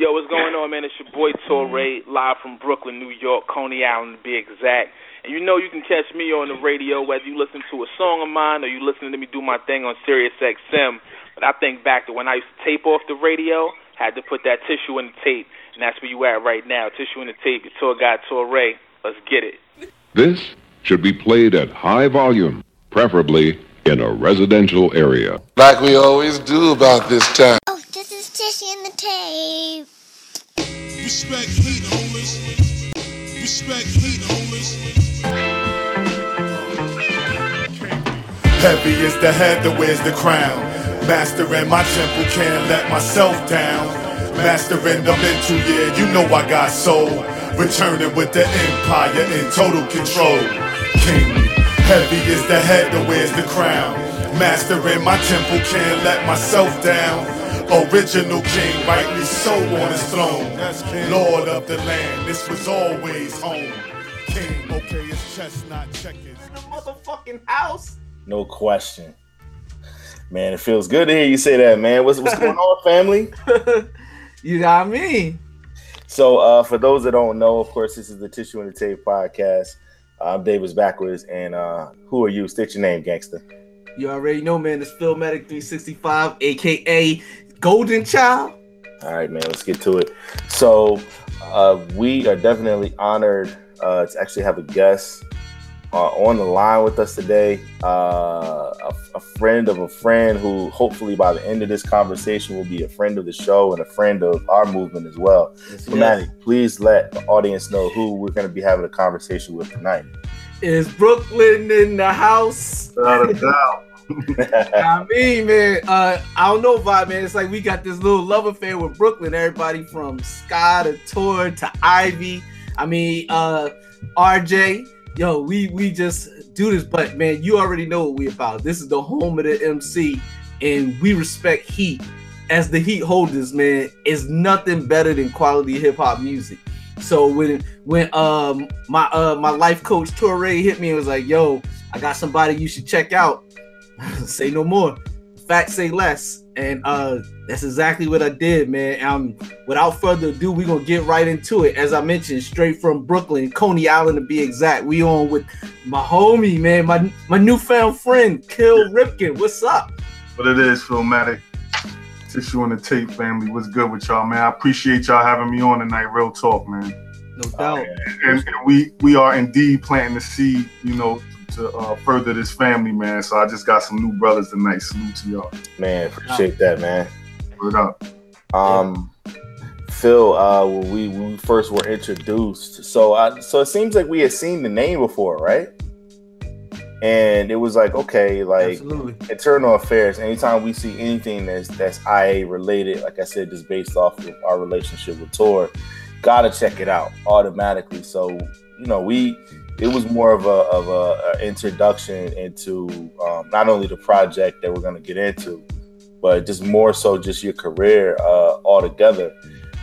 Yo, what's going on, man? It's your boy Torre, live from Brooklyn, New York, Coney Island to be exact. And you know you can catch me on the radio whether you listen to a song of mine or you listening to me do my thing on Sirius XM. But I think back to when I used to tape off the radio, had to put that tissue in the tape, and that's where you at right now. Tissue in the tape. Your tour guide Torre. Let's get it. This should be played at high volume, preferably in a residential area. Like we always do about this time. Oh, this is tissue in the tape. Respect heat, homies. Respect heat, homies. Heavy is the head that wears the crown. Mastering my temple, can't let myself down. Mastering the mental, yeah, you know I got soul. Returning with the empire in total control. King, heavy is the head that wears the crown. Mastering my temple, can't let myself down. Original king, rightly so on his throne. Lord of the land, this was always home. King, okay, it's chestnut checkers. motherfucking house. No question. Man, it feels good to hear you say that, man. What's what's going on, family? You got me. So, uh, for those that don't know, of course, this is the Tissue and the Tape podcast. I'm Davis Backwards, and uh, who are you? State your name, gangster. You already know, man. It's Philmatic 365, aka Golden Child. All right, man, let's get to it. So, uh, we are definitely honored uh, to actually have a guest uh, on the line with us today. Uh, a, a friend of a friend who, hopefully, by the end of this conversation, will be a friend of the show and a friend of our movement as well. So, Maddie, please let the audience know who we're going to be having a conversation with tonight. Is Brooklyn in the house? Without a doubt. I mean, man, uh, I don't know about man. It's like we got this little love affair with Brooklyn. Everybody from Sky to Tor to Ivy. I mean, uh, RJ. Yo, we we just do this, but man, you already know what we about. This is the home of the MC, and we respect Heat as the Heat holders. Man, is nothing better than quality hip hop music. So when when um my uh my life coach Torre hit me and was like, "Yo, I got somebody you should check out." say no more. Facts say less. And uh that's exactly what I did, man. Um without further ado, we're gonna get right into it. As I mentioned, straight from Brooklyn, Coney Island to be exact. We on with my homie, man, my my newfound friend, Kill Ripken. What's up? What it is, Philmatic. Tissue and the tape family. What's good with y'all, man? I appreciate y'all having me on tonight. Real talk, man. No doubt. And, and we we are indeed planting the seed, you know, to uh, further this family, man. So I just got some new brothers tonight. Salute to y'all. Man, appreciate that, man. Word up. Um, Phil, uh, when we when we first were introduced, so I so it seems like we had seen the name before, right? And it was like, okay, like Absolutely. internal affairs. Anytime we see anything that's that's IA related, like I said, just based off of our relationship with Tor, gotta check it out automatically. So you know, we it was more of a of a, a introduction into um, not only the project that we're gonna get into, but just more so just your career uh, altogether.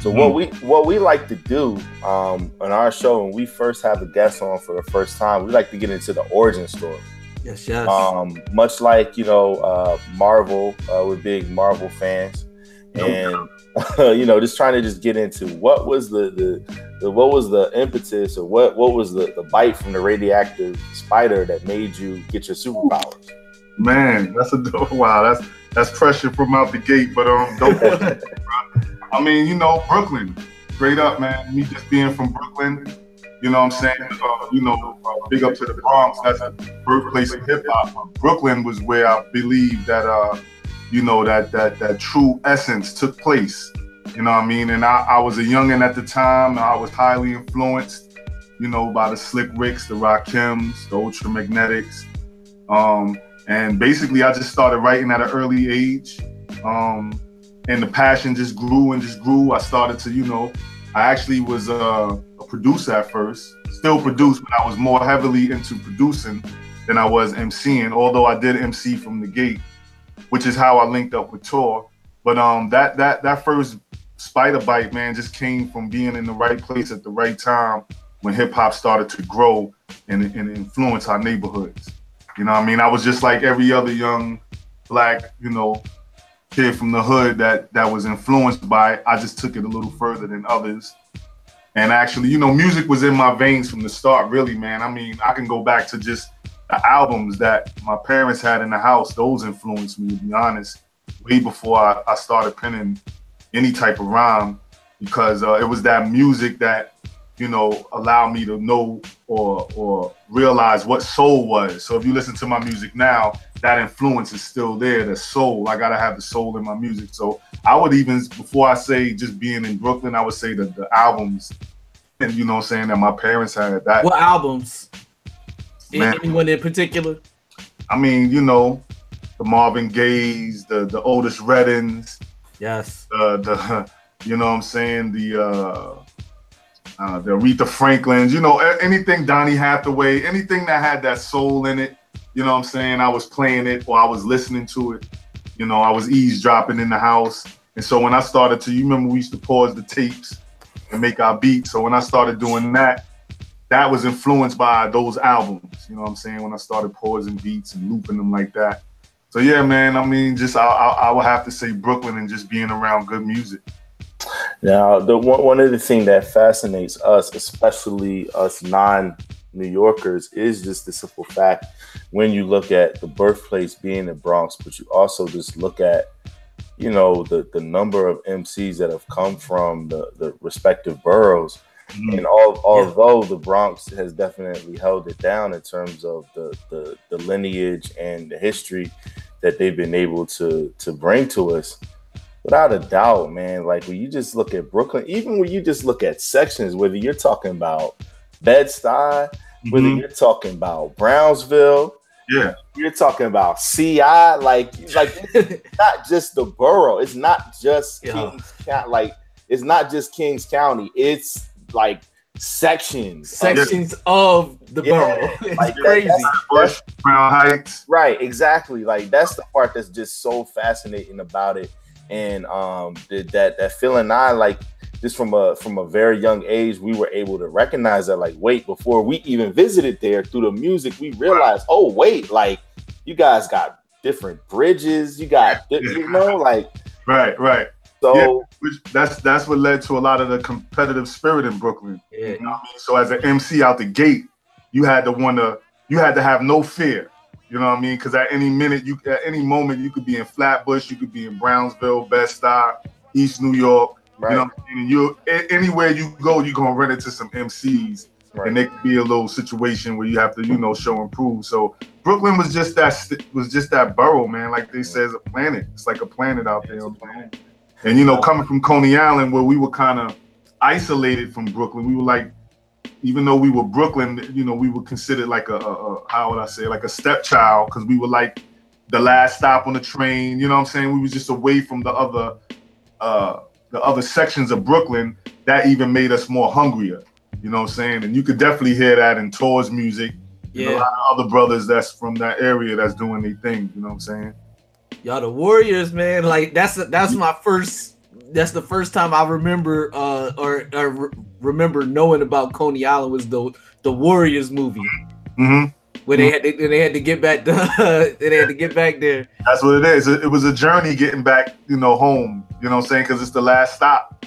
So what we what we like to do um, on our show when we first have a guest on for the first time, we like to get into the origin story. Yes, yes. Um, much like you know uh, Marvel, uh, we're big Marvel fans, and you know just trying to just get into what was the, the the what was the impetus or what what was the, the bite from the radioactive spider that made you get your superpowers. Man, that's a dope. Wow, that's that's pressure from out the gate. But um, don't. I mean, you know, Brooklyn, straight up, man. Me just being from Brooklyn, you know what I'm saying? Uh, you know, uh, big up to the Bronx. That's the birthplace of hip hop. Brooklyn was where I believe that, uh, you know, that that that true essence took place. You know what I mean? And I, I was a youngin' at the time. And I was highly influenced, you know, by the Slick Ricks, the Rakims, the Ultramagnetics. Um, and basically, I just started writing at an early age. Um, and the passion just grew and just grew. I started to, you know, I actually was a producer at first, still produce, but I was more heavily into producing than I was MCing, although I did MC from the gate, which is how I linked up with Tor. But um, that that that first spider bite, man, just came from being in the right place at the right time when hip hop started to grow and, and influence our neighborhoods. You know I mean? I was just like every other young black, you know, kid from the hood that that was influenced by it. I just took it a little further than others. And actually, you know, music was in my veins from the start, really, man. I mean, I can go back to just the albums that my parents had in the house. Those influenced me, to be honest, way before I, I started penning any type of rhyme because uh, it was that music that you know allowed me to know or or realize what soul was. So if you listen to my music now, that influence is still there. The soul, I gotta have the soul in my music. So I would even before I say just being in Brooklyn, I would say that the albums and you know I'm saying that my parents had that. What albums? Man. Anyone in particular? I mean, you know, the Marvin Gaye's, the the Otis Reddings, Yes. uh, the you know what I'm saying the uh, uh, the Aretha Franklins, you know anything Donny Hathaway, anything that had that soul in it. You know what I'm saying? I was playing it or I was listening to it. You know, I was eavesdropping in the house. And so when I started to, you remember we used to pause the tapes and make our beats. So when I started doing that, that was influenced by those albums. You know what I'm saying? When I started pausing beats and looping them like that. So yeah, man. I mean, just I, I, I would have to say Brooklyn and just being around good music. Now, the one, one of the things that fascinates us, especially us non New Yorkers, is just the simple fact when you look at the birthplace being the Bronx, but you also just look at, you know, the, the number of MCs that have come from the, the respective boroughs. And all, although the Bronx has definitely held it down in terms of the, the, the lineage and the history that they've been able to to bring to us, without a doubt, man, like when you just look at Brooklyn, even when you just look at sections, whether you're talking about Bed-Stuy, whether Mhm. you're talking about Brownsville, Yeah, you're talking about CI, like like it's not just the borough, it's not just Yeah. Kings County, like it's not just Kings County, it's like sections. Sections of the Yeah, borough. It's like, crazy. that's- Bush, Brown Heights. Right, exactly. Like that's the part that's just so fascinating about it, and um, th- that that feeling I like just from a from a very young age, we were able to recognize that. Like, wait, before we even visited there through the music, we realized, oh wait, like you guys got different bridges, you got you know, like Right, right. So. Which that's that's what led to a lot of the competitive spirit in Brooklyn. Yeah. You know what I mean? So as an MC out the gate, you had to want to, you had to have no fear. You know what I mean? Because at any minute, you at any moment, you could be in Flatbush, you could be in Brownsville, Bed-Stuy, East New York. Right, You know, what I mean? And you anywhere you go, you're gonna run into some MCs, right. and there could be a little situation where you have to, you know, show and prove. So Brooklyn was just that was just that borough, man. Like they say, it's a planet. It's like a planet out there. And you know, coming from Coney Island, where we were kind of isolated from Brooklyn, we were like, even though we were Brooklyn, you know, we were considered like a, a, a how would I say, like a stepchild, because we were like the last stop on the train. You know what I'm saying? We was just away from the other, uh, the other sections of Brooklyn. That even made us more hungrier. You know what I'm saying? And you could definitely hear that in Tor's music. And a Yeah. lot of other brothers that's from that area that's doing their thing. You know what I'm saying? Y'all the Warriors, man. Like that's that's my first. That's the first time I remember, uh, or, or re- remember knowing about Coney Island was the the Warriors movie hmm where they had to, they had to get back. To, they had to get back there. That's what it is. It, was a journey getting back, you know, home. You know what I'm saying? Because it's the last stop.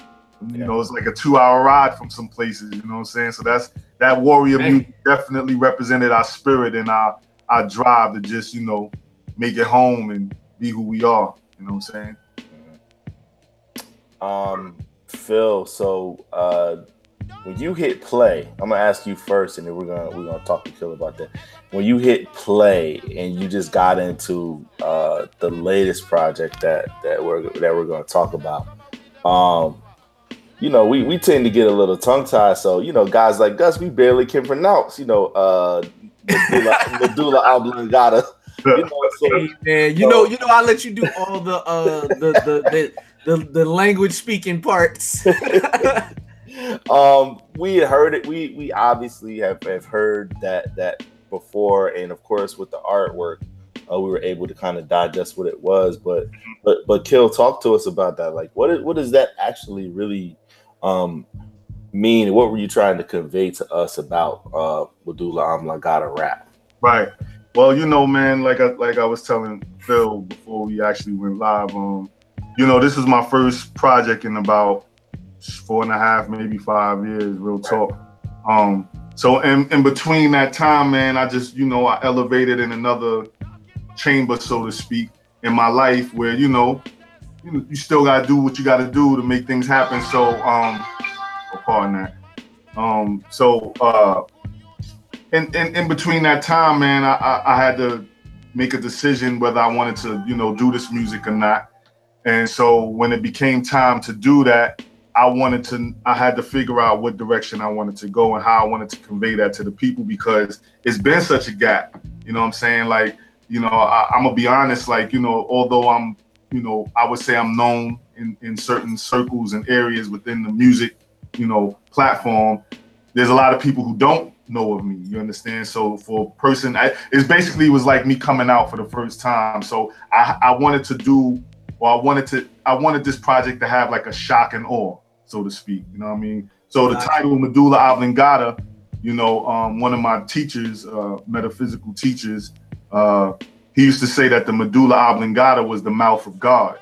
You Yeah. know, it's like a two-hour ride from some places. You know what I'm saying? So that's that warrior music definitely represented our spirit and our our drive to just, you know, make it home and be who we are. You know what I'm saying? Um, Phil, so uh, when you hit play, I'm gonna ask you first, and then we're gonna we're gonna talk to Phil about that. When you hit play and you just got into uh, the latest project that that we're that we're gonna talk about, um, you know, we we tend to get a little tongue tied. So you know, guys like us, we barely can pronounce, you know, uh, medulla, medulla oblongata. You know, so man, you know, you know, I let you do all the uh the the the, the, the language speaking parts. um we had heard it. We we obviously have, have heard that that before. And of course with the artwork uh, we were able to kind of digest what it was. But but but kill talk to us about that. Like what is, what does that actually really um mean? What were you trying to convey to us about uh Medulla Oblongata rap? Right. Well, you know, man, like I like I was telling Phil before we actually went live, um, you know, this is my first project in about four and a half, maybe five years, real talk. Um, so in, in between that time, man, I just, you know, I elevated in another chamber, so to speak, in my life where, you know, you, you still gotta do what you gotta do to make things happen. So um oh, pardon that. Um so uh in, in, in between that time, man, I, I, I had to make a decision whether I wanted to, you know, do this music or not. And so when it became time to do that, I wanted to, I had to figure out what direction I wanted to go and how I wanted to convey that to the people because it's been such a gap. You know what I'm saying? Like, you know, I, I'm gonna be honest, like, you know, although I'm, you know, I would say I'm known in, in certain circles and areas within the music, you know, platform, there's a lot of people who don't know of me. You understand? So for a person, I, it's basically was like me coming out for the first time. So I, I wanted to do, well, I wanted to, I wanted this project to have like a shock and awe, so to speak. You know what I mean? So the title Medulla Oblongata, you know, um, one of my teachers, uh, metaphysical teachers, uh, he used to say that the medulla oblongata was the mouth of God.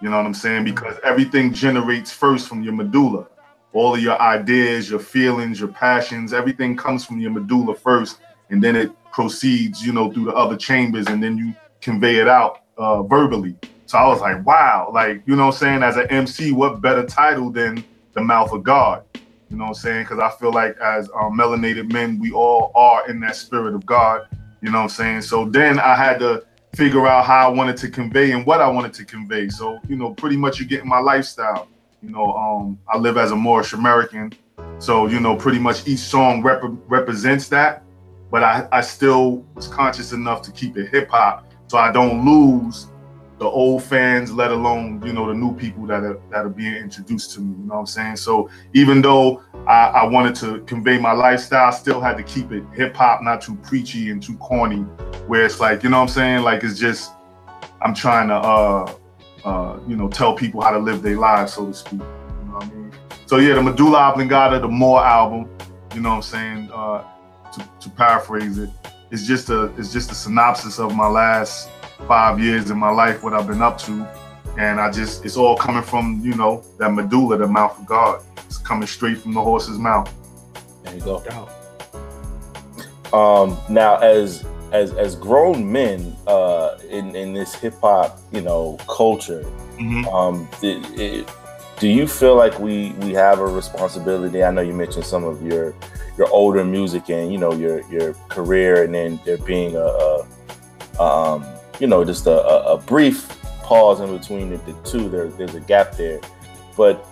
You know what I'm saying? Because everything generates first from your medulla. All of your ideas, your feelings, your passions, everything comes from your medulla first, and then it proceeds, you know, through the other chambers, and then you convey it out uh, verbally. So I was like, wow, like, you know I'm saying? As an MC, what better title than the mouth of God? You know I'm saying? Because I feel like as um, melanated men, we all are in that spirit of God. You know I'm saying? So then I had to figure out how I wanted to convey and what I wanted to convey. So, you know, pretty much you get my lifestyle. You know, um, I live as a Moorish American. So, you know, pretty much each song rep- represents that. But I, I still was conscious enough to keep it hip hop so I don't lose the old fans, let alone you know the new people that are that are being introduced to me. You know what I'm saying? So even though I, I wanted to convey my lifestyle, I still had to keep it hip hop, not too preachy and too corny. Where it's like, you know what I'm saying? Like it's just I'm trying to uh uh you know tell people how to live their lives, so to speak. You know what I mean? So yeah, the Medulla Oblongata, the Moor album. You know what I'm saying? Uh, to, to paraphrase it, it's just a it's just a synopsis of my last five years in my life, what I've been up to. And I just, it's all coming from, you know, that medulla, the mouth of God. It's coming straight from the horse's mouth. There you go. Um, now, as as as grown men uh, in in this hip hop, you know, culture, Mhm. um, it, it, do you feel like we we have a responsibility? I know you mentioned some of your your older music and you know your your career, and then there being a, a um, you know just a, a, a brief pause in between the, the two. There, there's a gap there, but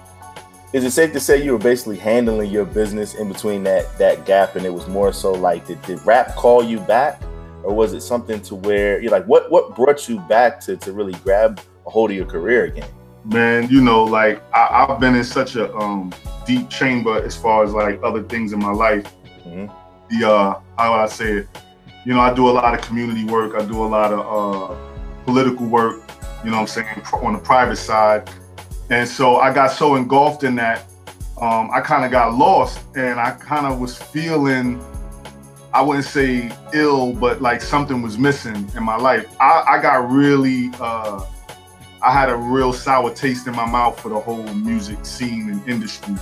is it safe to say you were basically handling your business in between that that gap, and it was more so like did, did rap call you back, or was it something to where you're like what what brought you back to to really grab a hold of your career again? man, you know, like I, I've been in such a um, deep chamber as far as like other things in my life. Mhm. The uh, how I say it? You know, I do a lot of community work. I do a lot of uh, political work. You know, what I'm saying on the private side, and so I got so engulfed in that, um, I kind of got lost, and I kind of was feeling. I wouldn't say ill, but like something was missing in my life. I, I got really uh, I had a real sour taste in my mouth for the whole music scene and industry.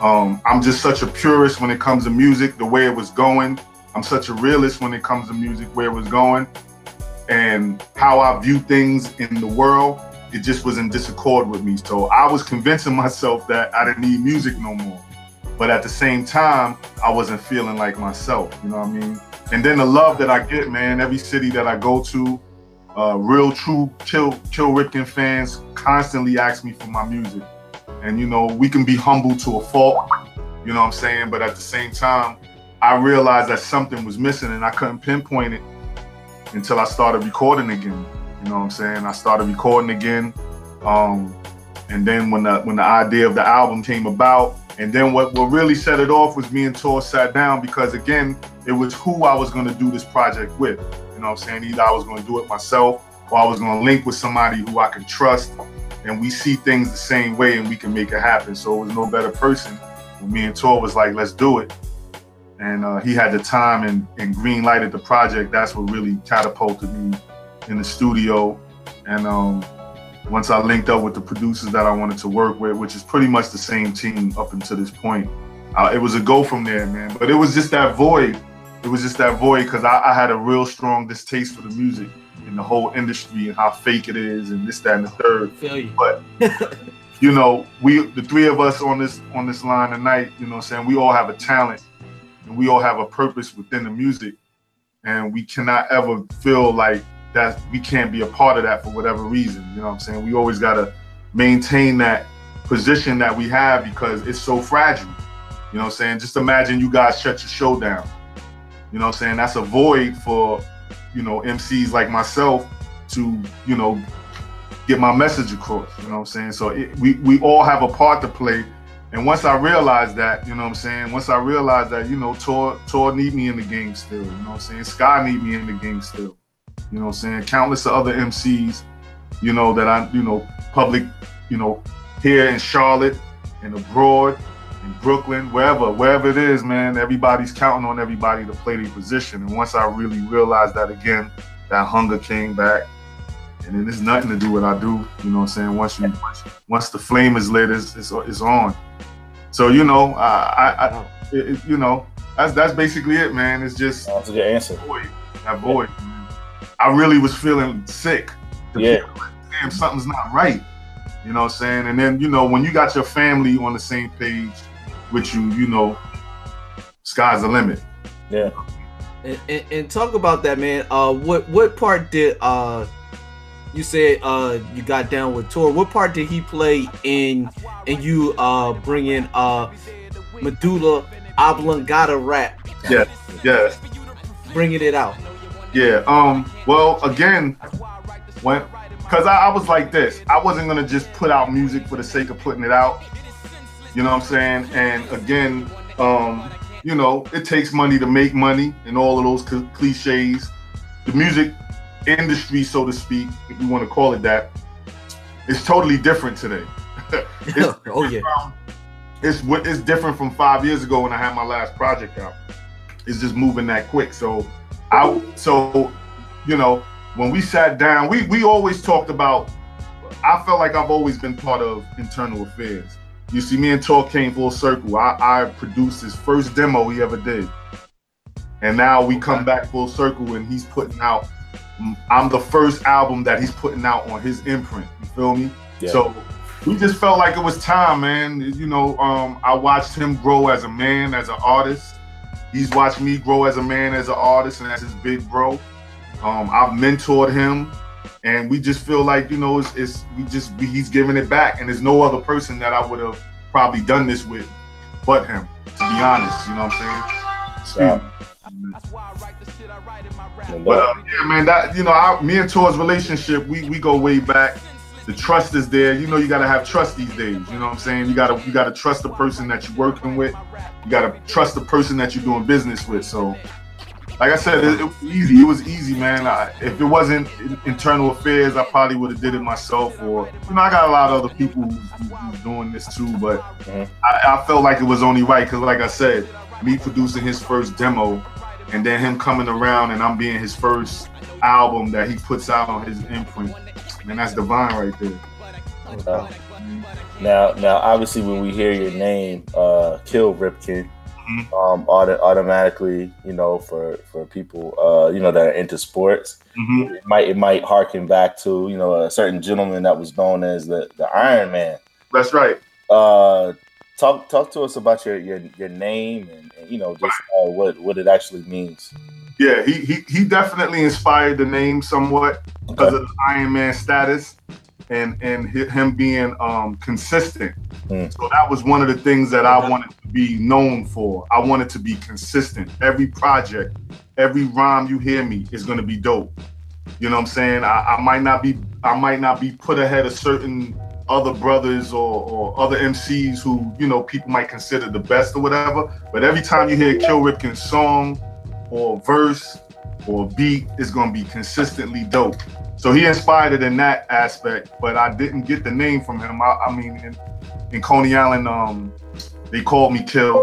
Um, I'm just such a purist when it comes to music, the way it was going. I'm such a realist when it comes to music, where it was going, and how I view things in the world. It just was in disaccord with me. So I was convincing myself that I didn't need music no more. But at the same time, I wasn't feeling like myself. You know what I mean? And then the love that I get, man, every city that I go to, uh, real true Kill Kill Ripken fans constantly ask me for my music. And you know, we can be humble to a fault, you know what I'm saying? But at the same time, I realized that something was missing and I couldn't pinpoint it until I started recording again. You know what I'm saying? I started recording again. Um, and then when the when the idea of the album came about, and then what, what really set it off was me and Tor sat down because again, it was who I was gonna do this project with. You know what I'm saying? Either I was gonna do it myself or I was gonna link with somebody who I can trust and we see things the same way and we can make it happen. So it was no better person. When me and Tor was like, let's do it. and uh, he had the time and, and green lighted the project. That's what really catapulted me in the studio. And um, once I linked up with the producers that I wanted to work with, which is pretty much the same team up until this point, uh, it was a go from there, man. But it was just that void. It was just that void because I, I had a real strong distaste for the music and the whole industry and how fake it is and this, that, and the third. Feel you. But you know, we the three of us on this on this line tonight, you know what I'm saying, we all have a talent and we all have a purpose within the music. And we cannot ever feel like that we can't be a part of that for whatever reason. You know what I'm saying? We always gotta maintain that position that we have because it's so fragile. You know what I'm saying? Just imagine you guys shut your show down. You know what I'm saying? That's a void for, you know, MCs like myself to, you know, get my message across. You know what I'm saying? So it, we we all have a part to play. And once I realized that, you know what I'm saying? Once I realized that, you know, Tor Tor need me in the game still. You know what I'm saying? Sky need me in the game still. You know what I'm saying? Countless of other MCs, you know, that I, you know, public, you know, here in Charlotte and abroad, in Brooklyn, wherever, wherever it is, man, everybody's counting on everybody to play their position. And once I really realized that again, that hunger came back. And then there's nothing to do what I do. You know what I'm saying? Once you once the flame is lit, it's it's, it's on. So you know, I, I, I it, you know, that's that's basically it, man. It's just That's a good answer. void, that void. Man. I really was feeling sick. to Yeah. feel like, Damn, something's not right. You know what I'm saying? And then you know, when you got your family on the same page with you, you know, sky's the limit. Yeah. And, and, and talk about that, man. Uh, what what part did uh you said uh you got down with Tor? What part did he play in in you uh bringing uh Medulla Oblongata rap, Yeah, yeah. bringing it out? Yeah. Um. Well, again, when because I, I was like this, I wasn't gonna just put out music for the sake of putting it out. You know what I'm saying? And again, um, you know, it takes money to make money, and all of those cl- cliches. The music industry, so to speak, if you want to call it that, is totally different today. it's, oh yeah. it's what it's different from five years ago when I had my last project out. It's just moving that quick. So I so you know when we sat down, we we always talked about. I felt like I've always been part of internal affairs. You see, me and Tor came full circle. I, I produced his first demo he ever did, and now we come back full circle, and he's putting out. I'm the first album that he's putting out on his imprint. You feel me? Yeah. So we just felt like it was time, man. You know, um, I watched him grow as a man, as an artist. He's watched me grow as a man, as an artist, and as his big bro. Um, I've mentored him, and we just feel like you know, it's, it's we just we, he's giving it back, and there's no other person that I would have probably done this with, but him. To be honest, you know what I'm saying? Yeah. But um, yeah, man, that you know, our, me and Tor's relationship, we we go way back. The trust is there. You know, you gotta have trust these days. You know what I'm saying? You gotta you gotta trust the person that you're working with. You gotta trust the person that you're doing business with. So, like I said, it, it was easy. It was easy, man. I, if it wasn't internal affairs, I probably would have did it myself. Or you know, I got a lot of other people who's, who's doing this too. But Mhm. I, I felt like it was only right because, like I said, me producing his first demo and then him coming around and I'm being his first album that he puts out on his imprint. Man, that's divine right there. Uh, now, now, obviously, when we hear your name, uh, Kill Ripken, Mhm. um, auto- automatically, you know, for for people, uh, you know, that are into sports, Mhm. it might it might harken back to you know a certain gentleman that was known as the the Iron Man. That's right. Uh, talk talk to us about your your, your name and, and you know just uh, what what it actually means. Yeah, he, he he definitely inspired the name somewhat because Okay. of the Iron Man status and and him being um consistent. Mm. So that was one of the things that I wanted to be known for. I wanted to be consistent. Every project, every rhyme you hear me is gonna be dope. You know what I'm saying? I, I might not be I might not be put ahead of certain other brothers or, or other MCs who, you know, people might consider the best or whatever. But every time you hear Kill Ripken's song or verse or beat, is gonna be consistently dope. So he inspired it in that aspect, but I didn't get the name from him. I, I mean, in, in Coney Island, um, they called me Kill.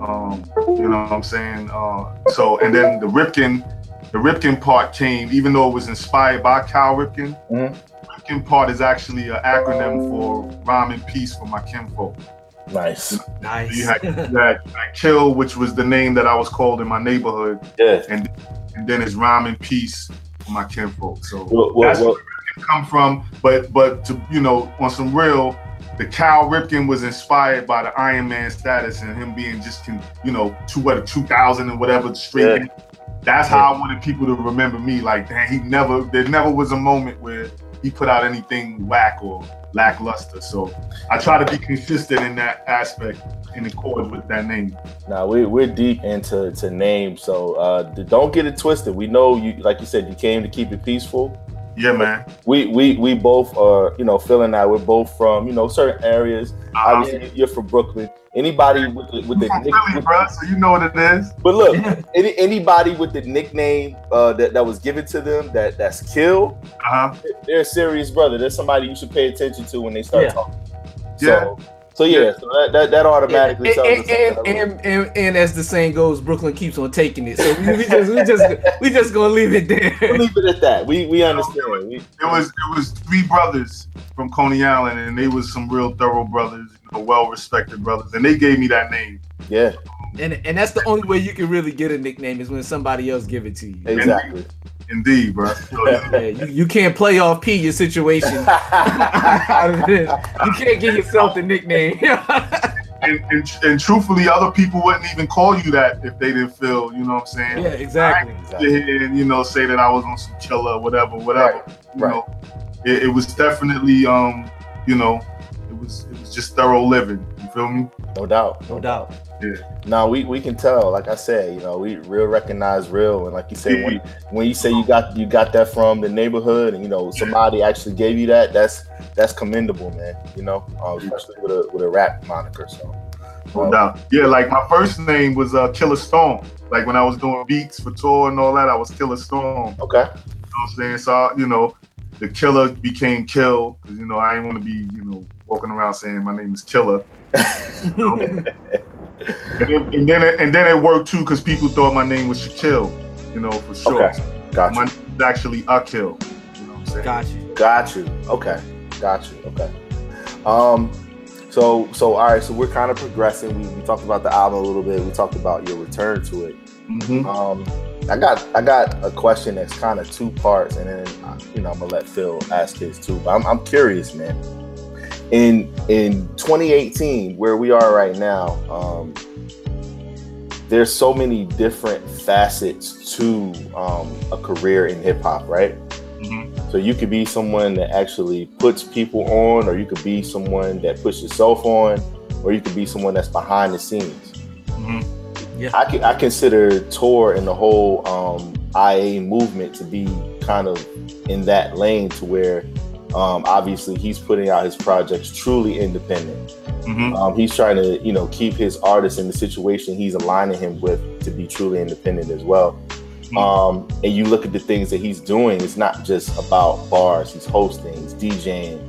Um, you know what I'm saying? Uh, so and then the Ripken, the Ripken part came, even though it was inspired by Cal Ripken. Mhm. Ripken part is actually an acronym for rhyme and peace for my kinfolk. Nice. Nice. You had that, that kill, which was the name that I was called in my neighborhood, Yeah. and and then it's rhyme and peace for my kinfolk. So Well, well, that's well, where it come from. But but to you know, on some real, the Cal Ripken was inspired by the Iron Man status and him being just can you know two what two thousand and whatever straight. That's how I wanted people to remember me. Like, damn, he never there never was a moment where he put out anything whack or lackluster. So I try to be consistent in that aspect in accord with that name. Now we we're deep into to names, so uh, don't get it twisted. We know you, like you said, you came to keep it peaceful. Yeah, man. We we we both are, you know, feeling that we're both from, you know, certain areas. Uh-huh. Obviously, you're from Brooklyn. Anybody with the with the I'm from nick- Philly, bro, so you know what it is. but look, any, anybody with the nickname uh, that that was given to them that that's kill, Uh-huh. they're a serious brother. They're somebody you should pay attention to when they start Yeah. talking. Yeah. So, so yeah, so that, that, that automatically and, tells and, something. and, and, and, and as the saying goes, Brooklyn keeps on taking it. So we, we just we just we just gonna leave it We'll there. leave it at that. We we understand. We, It was it was three brothers from Coney Island, and they was some real thorough brothers, you know, well respected brothers, and they gave me that name. yeah, And and that's the only way you can really get a nickname is when somebody else give it to you. exactly. Indeed, bro. So, Yeah, you, you can't play off P your situation. you can't give yourself the nickname. and, and, and truthfully, other people wouldn't even call you that if they didn't feel, you know what I'm saying? yeah, exactly. Sit here and you know say that I was on some killer, whatever, whatever. You right. know, it, it was definitely, um, you know, it was it was just thorough living. You feel me? No doubt. No doubt. No, we, we can tell. Like I said, you know, we real recognize real, and like you said, when when you say you got you got that from the neighborhood, and you know somebody actually gave you that, that's that's commendable, man. You know, uh, especially with a with a rap moniker. So, No doubt. Yeah, like my first name was uh, Killer Storm. Like when I was doing beats for Tor and all that, I was Killer Storm. okay, You know what I'm saying? So, you know, the killer became Kill because, you know, I didn't want to be, you know, walking around saying my name is Killer. And then, and then, it, and then it worked too because people thought my name was Shaquille, you know, for sure. Okay. got My you, name is actually Akil. You know what I'm saying? Got you. got you. Okay, got you. Okay. Um, so so all right. So we're kind of progressing. We, we talked about the album a little bit. We talked about your return to it. Mhm. Um, I got I got a question that's kind of two parts, and then uh, you know I'm gonna let Phil ask his too. But I'm, I'm curious, man. In in 2018, where we are right now, um, there's so many different facets to um, a career in hip hop, right? Mhm. So you could be someone that actually puts people on, or you could be someone that puts yourself on, or you could be someone that's behind the scenes. Mhm. I, I consider Tor and the whole um, IA movement to be kind of in that lane to where um, obviously he's putting out his projects truly independent. Mhm. Um, he's trying to, you know, keep his artist in the situation he's aligning him with to be truly independent as well. Um, and you look at the things that he's doing, it's not just about bars. He's hosting, he's DJing.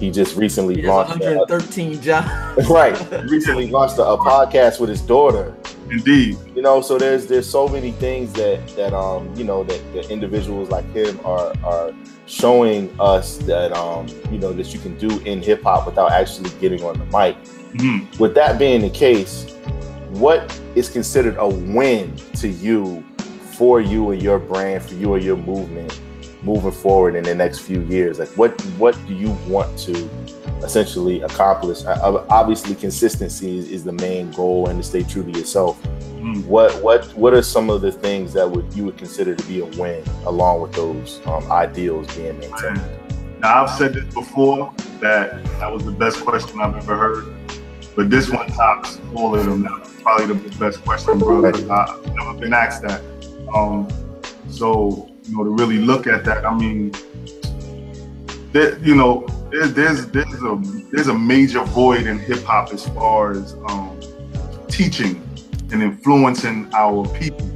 He just recently He launched, a, 113 jobs. right? Recently launched a, a podcast with his daughter. Indeed. You know, so there's there's so many things that that um you know that, that individuals like him are are showing us that um you know that you can do in hip hop without actually getting on the mic. Mhm. With that being the case, what is considered a win to you for you and your brand, for you and your movement moving forward in the next few years? Like what what do you want to essentially accomplish? Obviously consistency is, is the main goal and to stay true to yourself. Mhm. What what what are some of the things that would you would consider to be a win along with those um, ideals being maintained? Now I've said this before that that was the best question I've ever heard, but this one tops all of them. That was probably the best question, bro. I've never been asked that. Um, so you know to really look at that, I mean, that you know, there's there's there's a there's a major void in hip hop as far as um, teaching and influencing our people,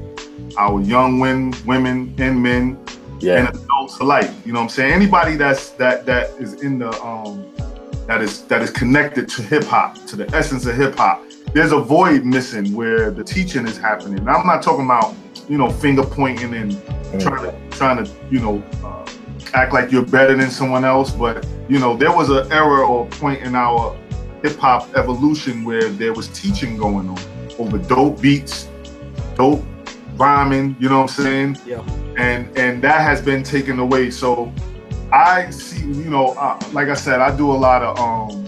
our young women, women and men Yeah, and adults alike. You know what I'm saying? Anybody that's that that is in the um that is that is connected to hip hop, to the essence of hip hop. there's a void missing where the teaching is happening. And I'm not talking about you know finger pointing and trying to trying to you know uh, act like you're better than someone else, but you know there was an era or point in our hip hop evolution where there was teaching going on over dope beats, dope rhyming. You know what I'm saying? Yeah. And and that has been taken away. So I see, you know, uh, like I said, I do a lot of um,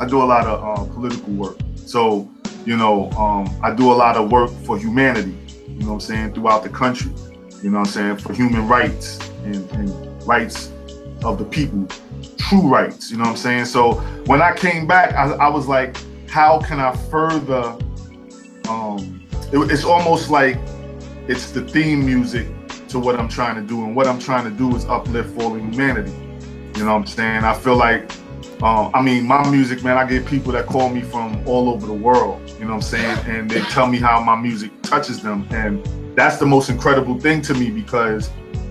I do a lot of uh, political work. So you know, um, I do a lot of work for humanity. You know what I'm saying throughout the country. You know what I'm saying for human rights and, and rights of the people, true rights. You know what I'm saying. So when I came back, I, I was like, how can I further? Um, it, it's almost like it's the theme music to what I'm trying to do, and what I'm trying to do is uplift all of humanity. You know what I'm saying? I feel like, um, I mean, my music, man, I get people that call me from all over the world. You know what I'm saying? And they tell me how my music touches them, and that's the most incredible thing to me because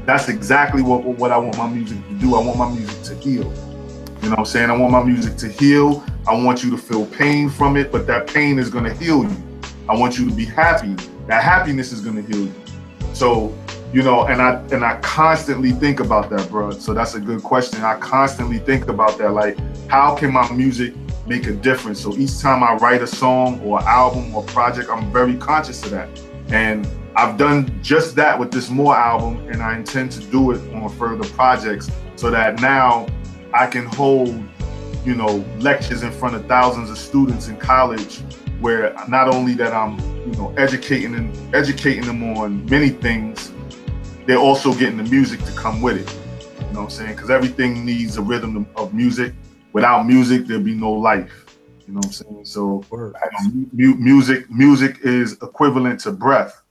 that's exactly what what I want my music to do. I want my music to heal. You know what I'm saying? I want my music to heal. I want you to feel pain from it, but that pain is to heal you. I want you to be happy. That happiness is to heal you. So, you know, and I and I constantly think about that, bro. So that's a good question. I constantly think about that. Like, how can my music make a difference? So each time I write a song or album or project, I'm very conscious of that. And I've done just that with this more album, and I intend to do it on further projects so that now I can hold, you know, lectures in front of thousands of students in college where not only that I'm, you know, educating and educating them on many things, they're also getting the music to come with it. You know what I'm saying? Because everything needs a rhythm of music. Without music, there'd be no life. You know what I'm saying? So mu- music, music is equivalent to breath.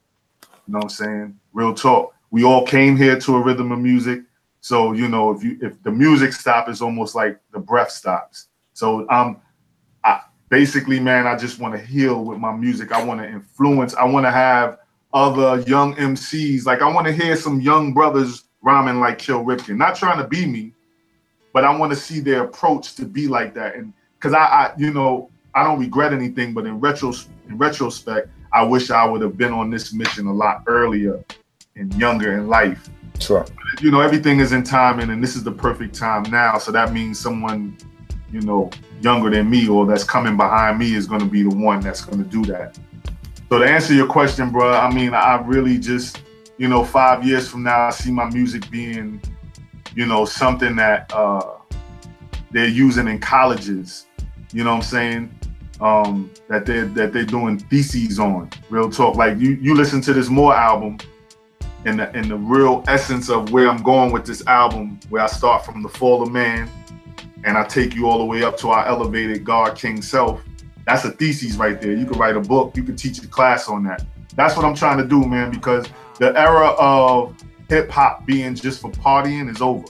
You know what I'm saying? Real talk. We all came here to a rhythm of music. So you know, if you if the music stops, it's almost like the breath stops. So um, I, basically, man, I just want to heal with my music. I want to influence. I want to have other young MCs. Like I want to hear some young brothers rhyming like Kill Ripken. Not trying to be me, but I want to see their approach to be like that. And because I, I, you know, I don't regret anything. But in retro, in retrospect, I wish I would have been on this mission a lot earlier and younger in life. Sure. You know, everything is in timing, and this is the perfect time now. So that means someone, you know, younger than me or that's coming behind me is going to be the one that's going to do that. So to answer your question, bro, I mean, I really just, you know, five years from now, I see my music being, you know, something that uh, they're using in colleges. You know what I'm saying? Um, that they're that they're doing theses on. Real talk. Like you, you listen to this more album and the, and the real essence of where I'm going with this album, where I start from the fall of man and I take you all the way up to our elevated God King self. That's a thesis right there. You could write a book, you could teach a class on that. That's what I'm trying to do, man, because the era of hip hop being just for partying is over.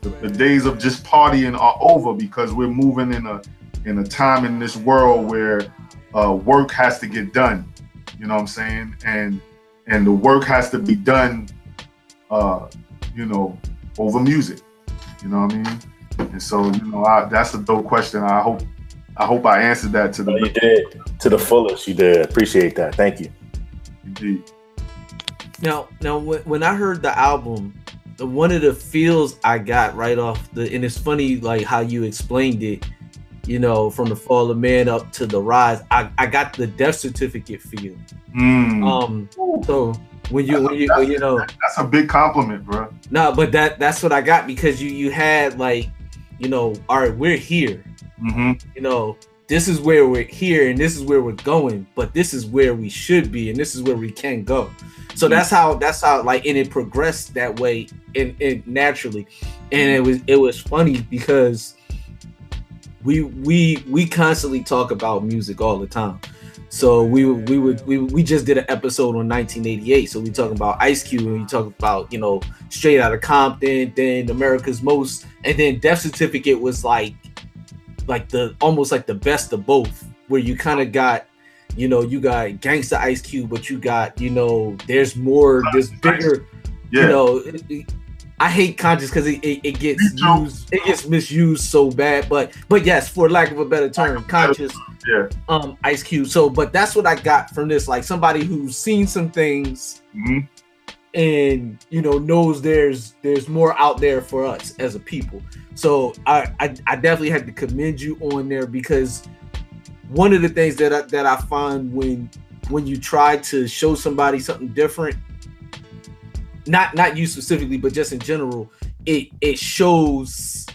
The, the days of just partying are over because we're moving in a in a time in this world where uh, work has to get done. You know what I'm saying? And and the work has to be done, uh, you know, over music. You know what I mean? And so, you know, I, that's a dope question. I hope, I hope I answered that to the. You did to the fullest. You did. Appreciate that. Thank you. Indeed. Now, now when, when I heard the album, the one of the feels I got right off the, and it's funny like how you explained it. You know, from the fall of man up to the rise, I, I got the death certificate feel. Mm. Um, so when you when you when, you know that's a big compliment, bro. No, but that that's what I got because you you had like, you know, all right, we're here. Mm-hmm. You know, this is where we're here and this is where we're going, but this is where we should be and this is where we can go. So mm-hmm. that's how that's how like and it progressed that way and, and naturally. And it was it was funny because we we we constantly talk about music all the time. So we we would we, we just did an episode on 1988. So we talking about Ice Cube and we talk about you know Straight Out of Compton, then America's Most, and then Death Certificate was like like the almost like the best of both, where you kind of got you know you got Gangsta Ice Cube, but you got you know there's more there's bigger Yeah. you know. it- it- I hate conscious because it, it, it gets used, it gets misused so bad. But but yes, for lack of a better term, conscious Yeah. um Ice Cube. So, but that's what I got from this. Like somebody who's seen some things hmm and you know knows there's there's more out there for us as a people. So I I, I definitely had to commend you on there because one of the things that I, that I find when when you try to show somebody something different, not not you specifically, but just in general, it it shows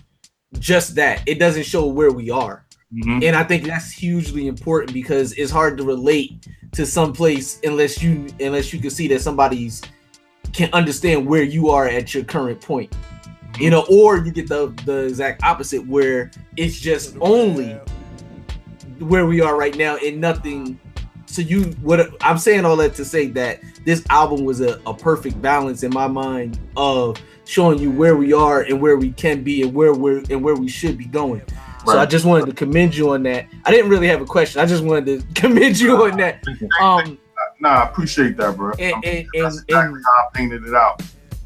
just that. It doesn't show where we are. Hmm and I think that's hugely important because it's hard to relate to some place unless you unless you can see that somebody's can understand where you are at your current point. You know, or you get the the exact opposite where it's just only where we are right now and nothing. So you what I'm saying all that to say that this album was a, a perfect balance in my mind of showing you where we are and where we can be and where we're and where we should be going. So I just wanted to commend you on that. I didn't really have a question. I just wanted to commend you on that. Um Nah, I appreciate that, bro. and and, That's exactly and how I painted it out.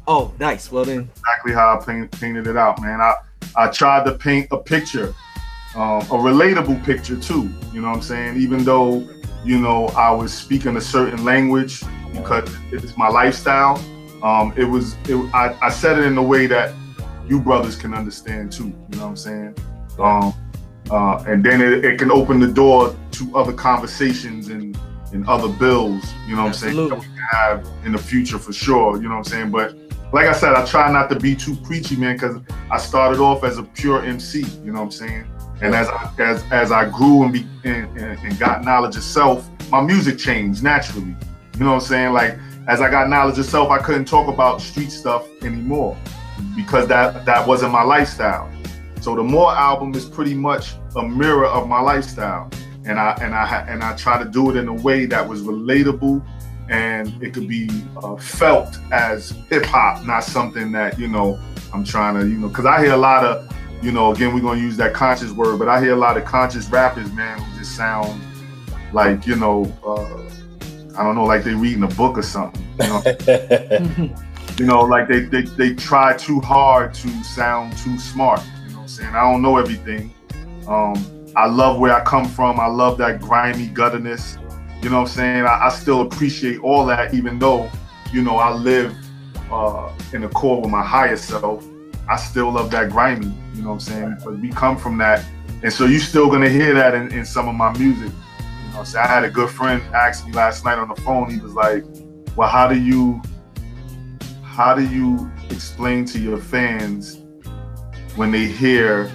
oh nice. Well then Exactly how I painted it out, man. I I tried to paint a picture, um, a relatable picture too. You know what I'm saying? Even though you know I was speaking a certain language because it's my lifestyle. Um, it was it, I, I said it in a way that you brothers can understand too. You know what I'm saying? Um, uh, and then it, it can open the door to other conversations and, and other bills. You know what I'm saying? That Absolutely. we can have in the future for sure. You know what I'm saying? But like I said, I try not to be too preachy, man, because I started off as a pure MC. You know what I'm saying? And as I, as as I grew and, be, and, and got knowledge of self, my music changed naturally. You know what I'm saying? Like as I got knowledge of self, I couldn't talk about street stuff anymore because that that wasn't my lifestyle. So the Moor album is pretty much a mirror of my lifestyle, and I and I and I try to do it in a way that was relatable and it could be uh, felt as hip hop, not something that you know I'm trying to you know because I hear a lot of you know again we're gonna use that conscious word, but I hear a lot of conscious rappers, man, who just sound like you know uh, I don't know like they reading a book or something. You know, you know like they, they they try too hard to sound too smart. You know what I'm saying? I don't know everything. Um, I love where I come from. I love that grimy gutterness. You know what I'm saying? I, I still appreciate all that, even though, you know, I live uh, in accord with my higher self. I still love that grimy. You know what I'm saying? But we come from that, and so you're still gonna hear that in, in some of my music. You know, I'm? I had a good friend ask me last night on the phone. He was like, "Well, how do you, how do you explain to your fans when they hear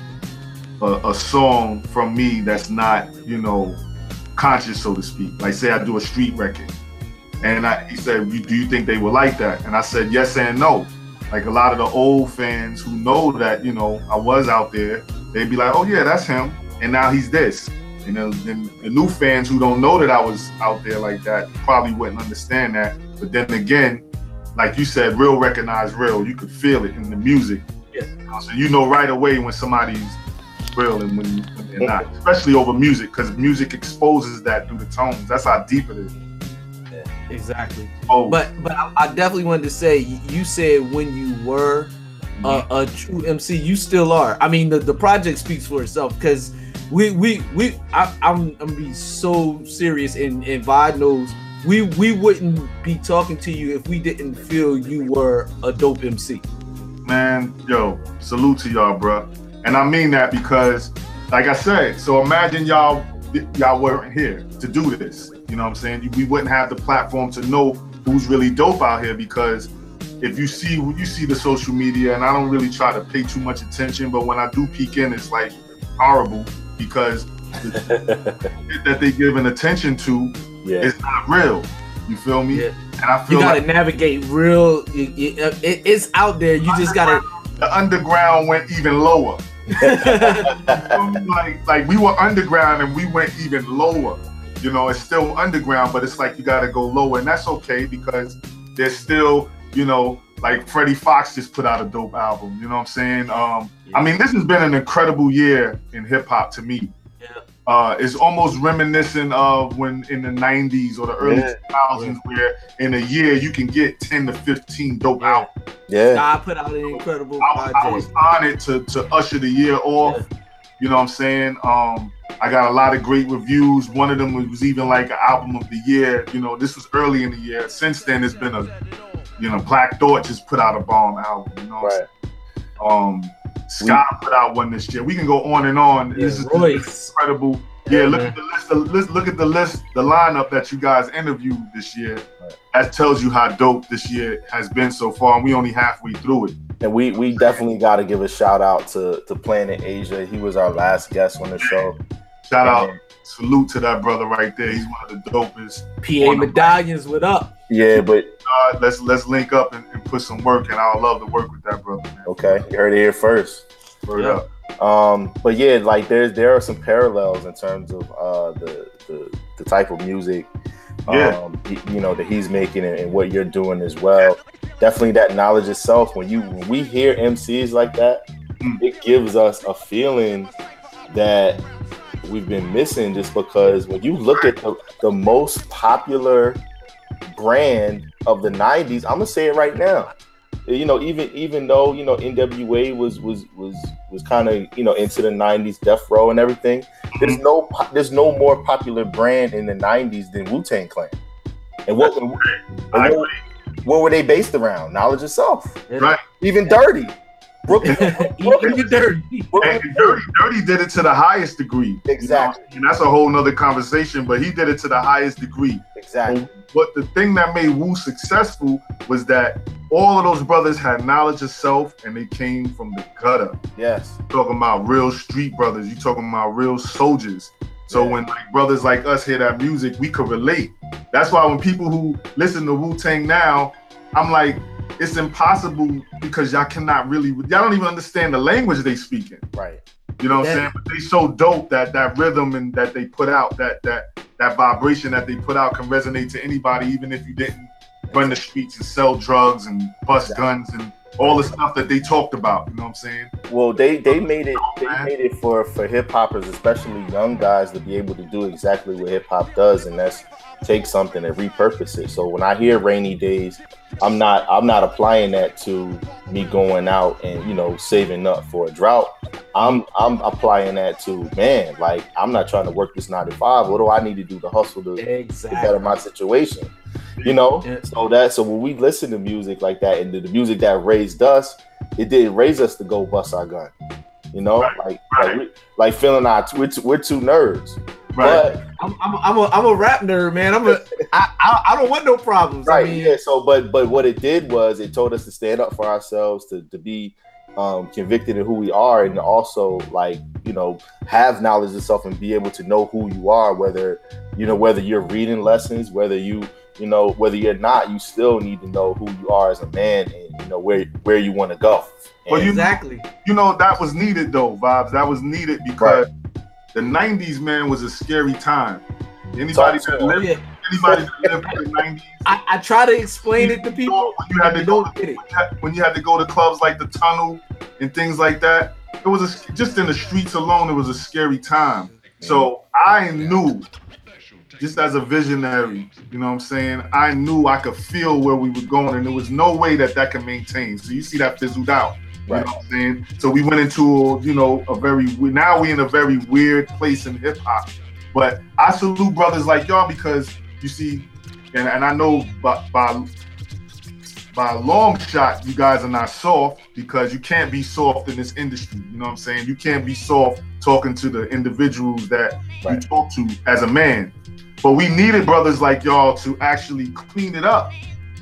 a, a song from me that's not, you know, conscious, so to speak. Like say I do a street record. And I, he said, "You- do you think they would like that? And I said, yes and no. Like a lot of the old fans who know that, you know, I was out there, they'd be like, oh yeah, that's him. And now he's this. And then, then the new fans who don't know that I was out there like that probably wouldn't understand that. But then again, like you said, real recognize real. You could feel it in the music. Yeah. So you know right away when somebody's real and when, when they're not, especially over music, because music exposes that through the tones. That's how deep it is. Exactly. Oh, But but I, I definitely wanted to say you said when you were a, mm-hmm. a true MC, you still are. I mean the, the project speaks for itself because we we we I, I'm I'm gonna be so serious and and Vod knows we we wouldn't be talking to you if we didn't feel you were a dope MC. man, yo, salute to y'all, bruh. And I mean that because, like I said, so imagine y'all y'all weren't here to do this. You know what I'm saying? We wouldn't have the platform to know who's really dope out here because if you see you see the social media, and I don't really try to pay too much attention, but when I do peek in, it's like horrible because that they giving attention to yeah. is not real. You feel me? Yeah. And I feel You gotta like navigate real. It- it- it's out there. You just gotta. the underground went even lower. like like we were underground and we went even lower. You know, it's still underground, but it's like you got to go lower, and that's okay because there's still, you know, like Freddie Foxxx just put out a dope album. You know what I'm saying? Um, I mean, this has been an incredible year in hip hop to me. Yeah. uh, is almost reminiscent of when in the 90s or the early Yeah. 2000s, where in a year you can get 10 to 15 dope out. Yeah. I put out an incredible I, I was project. honored to, to usher the year off. You know what I'm saying? Um, I got a lot of great reviews. One of them was even like an album of the year. You know, this was early in the year. Since then, it's been a, you know, Black Thought just put out a bomb album. You know, Right. um, Scott put out one this year. We can go on and on. Yeah, this is Royce. incredible. Yeah, look at the list. The list. Look at the list. The lineup that you guys interviewed this year. Right. That tells you how dope this year has been so far, and we only halfway through it. And we we definitely got to give a shout out to to Planet Asia. He was our last guest on the show. Shout out, And, salute to that brother right there. He's one of the dopest. PA Medallions, what up? yeah, but Uh, let's let's link up and, and put some work, and I'll love to work with that brother. Man. okay, you heard it here first. Word Yeah. up. Um, but yeah, like there's there are some parallels in terms of uh the the, the type of music Yeah. um you know that he's making and, and what you're doing as well. Definitely that knowledge itself. When you when we hear MCs like that, Mm. it gives us a feeling that we've been missing just because when you look at the, the most popular brand of the 90s, I'm gonna say it right now. You know, even even though you know NWA was was was was kind of you know into the '90s, Death Row and everything. There's mm-hmm. no there's no more popular brand in the '90s than Wu Tang Clan. And what and what, what were they based around? Knowledge itself. Right. Even Dirty. Brooklyn. Even you dirty. And Dirty, Dirty did it to the highest degree. you know? Exactly. And that's a whole nother conversation, but he did it to the highest degree. Exactly. But the thing that made Wu successful was that all of those brothers had knowledge of self and they came from the gutter. Yes. talking about real street brothers. You talking about real soldiers. So Yeah. when like brothers like us hear that music, we could relate. That's why when people who listen to Wu Tang now, I'm like, it's impossible because y'all cannot really, y'all don't even understand the language they speaking. Right. You know what Yeah. I'm saying? But they so dope that that rhythm and that they put out, that that that vibration that they put out can resonate to anybody, even if you didn't run the streets and sell drugs and bust guns and all the stuff that they talked about. You know what I'm saying? Well, they they made it they made it for for hip hoppers, especially young guys, to be able to do exactly what hip hop does, and that's take something and repurpose it. So when I hear rainy days, I'm not I'm not applying that to me going out and you know saving up for a drought. I'm I'm applying that to man, like I'm not trying to work this 95. What do I need to do to hustle to, to better my situation? You know, Yeah. so that so when we listen to music like that and the, the music that raised us, it did raise us to go bust our gun. You know, Right, like right. like, we, like feeling our we're we're two nerds, Right. but I'm, I'm, I'm, a, I'm a rap nerd, man. I'm a, I, I, I don't want no problems. right, I mean, yeah. So, but but what it did was it told us to stand up for ourselves, to to be um, convicted in who we are, and also like you know have knowledge of self and be able to know who you are. Whether you know whether you're reading lessons, whether you you know whether you're not, you still need to know who you are as a man and you know where where you want to go. Well, you- exactly. you know that was needed though, vibes. That was needed because the '90s man was a scary time. Anybody that lived, Yeah. anybody that lived in the '90s, I, I try to explain it to people. when you had to go, don't get it. when you had- when you had to go to clubs like the Tunnel and things like that, it was a, just in the streets alone. It was a scary time. So I knew, just as a visionary, you know what I'm saying. I knew I could feel where we were going, and there was no way that that could maintain. So you see that fizzled out. You know what I'm saying? So we went into, you know, a very now we in a very weird place in hip hop. But I salute brothers like y'all because you see, and, and I know by, by by a long shot, you guys are not soft because you can't be soft in this industry. You know what I'm saying? You can't be soft talking to the individuals that you talk to as a man. But we needed brothers like y'all to actually clean it up.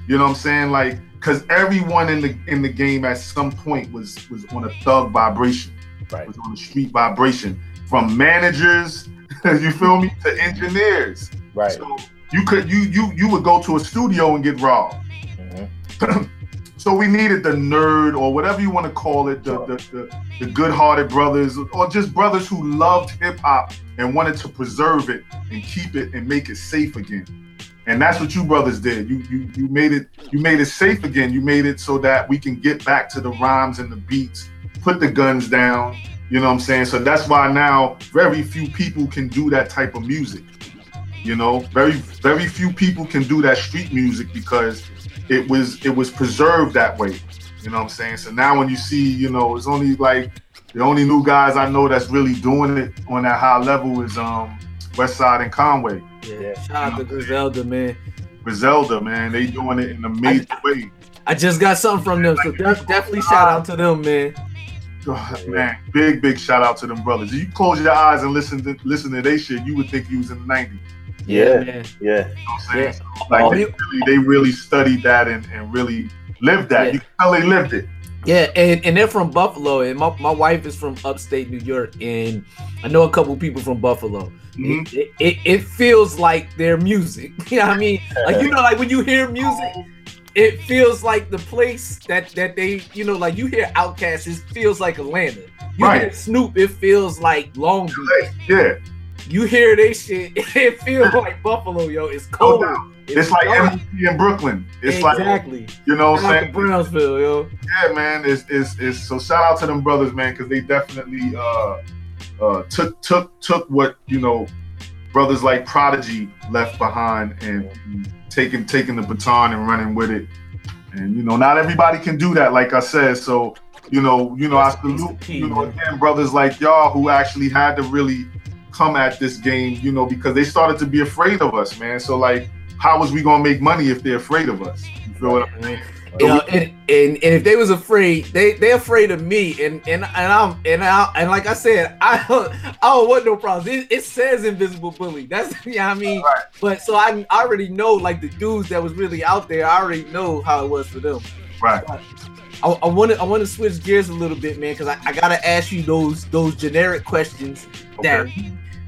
You know what I'm saying? Like, cause everyone in the in the game at some point was was on a thug vibration, Right. was on a street vibration. From managers, you feel me, to engineers. Right. So you could you you you would go to a studio and get robbed. Mhm. So we needed the nerd or whatever you want to call it, the the, the, the good-hearted brothers, or just brothers who loved hip hop and wanted to preserve it and keep it and make it safe again. And that's what you brothers did. You you you made it you made it safe again. You made it so that we can get back to the rhymes and the beats, put the guns down. You know what I'm saying? So that's why now very few people can do that type of music. You know, very very few people can do that street music because it was it was preserved that way. You know what I'm saying? So now when you see, you know, it's only like the only new guys I know that's really doing it on that high level is um West Side and Conway. Yeah, shout out to Griselda, man. Griselda, man, they doing it in a major way. I just got something from them, so def- definitely shout out to them, man. Oh, man, big big shout out to them brothers. If you close your eyes and listen to listen to their shit, you would think you was in the 90s. Yeah, man. yeah. You know what I'm saying? Yeah. So, like Oh, they really, they really studied that and, and really lived that. Yeah. You can tell they lived it. Yeah, and, and they're from Buffalo, and my, my wife is from upstate New York, and I know a couple people from Buffalo. Mhm. It, it, it feels like their music. You know what I mean? Like you know, like when you hear music, it feels like the place that that they, you know, like you hear Outkast, it feels like Atlanta. You hear Right. Snoop, it feels like Long Beach. Yeah, You hear they shit, it feels like Buffalo, yo. It's no cold. doubt. It's like dark. In Brooklyn. It's like exactly. you know what Shout I'm to saying? Brownsville, yo. Yeah, man. It's, it's it's so shout out to them brothers, man, because they definitely uh uh took took took what you know brothers like Prodigy left behind and taking taking the baton and running with it. And you know, not everybody can do that, like I said. So you know, you know, I salute P, you know again brothers like y'all who actually had to really come at this game, you know, because they started to be afraid of us, man. So like, how was we gonna make money if they're afraid of us? You feel what I'm saying? You know, and, and and if they was afraid, they they afraid of me, and and and I'm and I and like I said, I don't, I don't want no problems. It, it says invisible bully. That's you know what I mean. Right. But so I, I already know like the dudes that was really out there. I already know how it was for them. Right. I want to I want to switch gears a little bit, man, because I, I gotta ask you those those generic questions that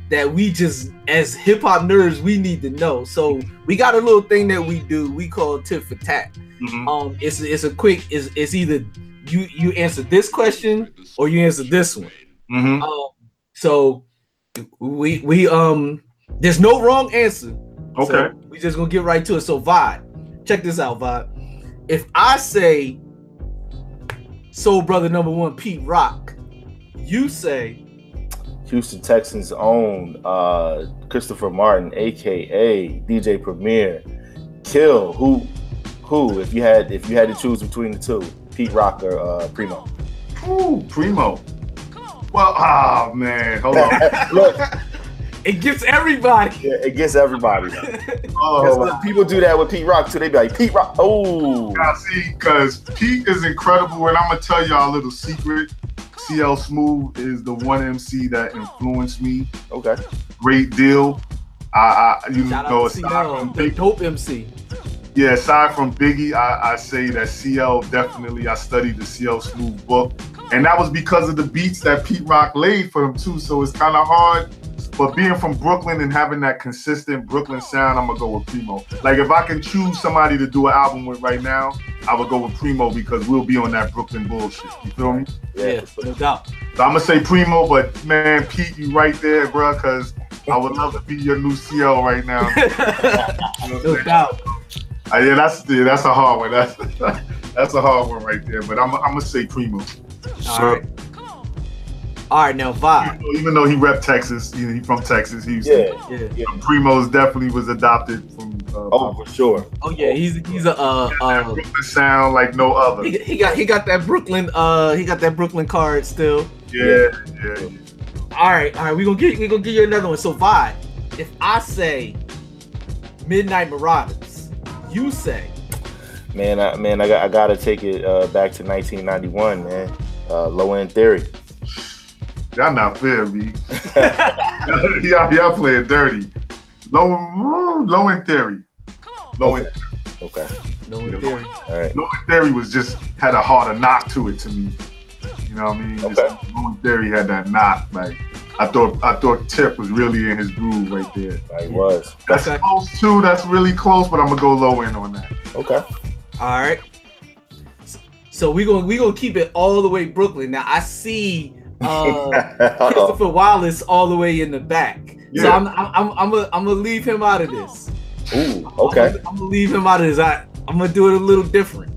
that we just as hip hop nerds we need to know. So we got a little thing that we do. We call tit for tat. Mhm. Um, it's it's a quick. It's, it's either you you answer this question or you answer this one. Mhm. Um, so we we um there's no wrong answer. Okay. So we just gonna get right to it. So Vibe, check this out, Vibe. If I say Soul Brother number one, Pete Rock, you say Houston Texans own uh, Christopher Martin, aka DJ Premier, Kill. Who, who? If you had if you had to choose between the two, Pete Rock or uh, Primo. Ooh, Primo. Well, ah man, hold on. Look, it gets everybody. yeah, it gets everybody. Oh, Because people do that with Pete Rock too. They be like Pete Rock. Oh, I see, because Pete is incredible, and I'm gonna tell y'all a little secret. CL Smooth is the one MC that influenced me okay. great deal. I, I you Shout know, out to aside CL, from the Big, dope MC. yeah, aside from Biggie, I, I say that CL definitely. I studied the CL Smooth book, and that was because of the beats that Pete Rock laid for him too. So it's kind of hard. But being from Brooklyn and having that consistent Brooklyn sound, I'm gonna go with Primo. Like if I can choose somebody to do an album with right now, I would go with Primo because we'll be on that Brooklyn bullshit. You feel me? Yeah. Yeah, no doubt. So I'm gonna say Primo, but man, Pete, you right there, bro, because I would love to be your new CL right now. You know I'm no saying? doubt. Uh, yeah, that's yeah, that's a hard one. That's that's a hard one right there. But I'm I'm gonna say Primo. All Sure. right. All right, now Vibe. Even though, even though he rep Texas, you know, he from Texas. He's Yeah. Yeah. yeah. Primo's definitely was adopted from. Uh, Oh, for sure. Oh yeah, he's he's a uh, uh Brooklyn sound like no other. he, he got he got that Brooklyn uh he got that Brooklyn card still. Yeah, yeah. yeah. All right, all right, we gonna get we gonna give you another one. So Vibe, if I say Midnight Marauders, you say Man, I, man, I got I gotta take it uh, back to 1991, man. Uh, low end theory. Y'all not fair, B. y'all, y'all playing dirty. Low, low in theory. Low in, Okay. no in theory. All right. low in theory was just had a harder knock to it to me. You know what I mean? Just, Okay. low in theory had that knock. Like I thought, I thought Tip was really in his groove right there. I was. That's Okay. close too. That's really close, but I'm gonna go low in on that. Okay. All right. So we gonna we gonna keep it all the way Brooklyn. Now I see uh Christopher Wallace all the way in the back. So Yeah. I'm I'm I'm I'm gonna I'm gonna leave him out of this. Ooh. Okay. I'm gonna, I'm gonna leave him out of this. I I'm gonna do it a little different.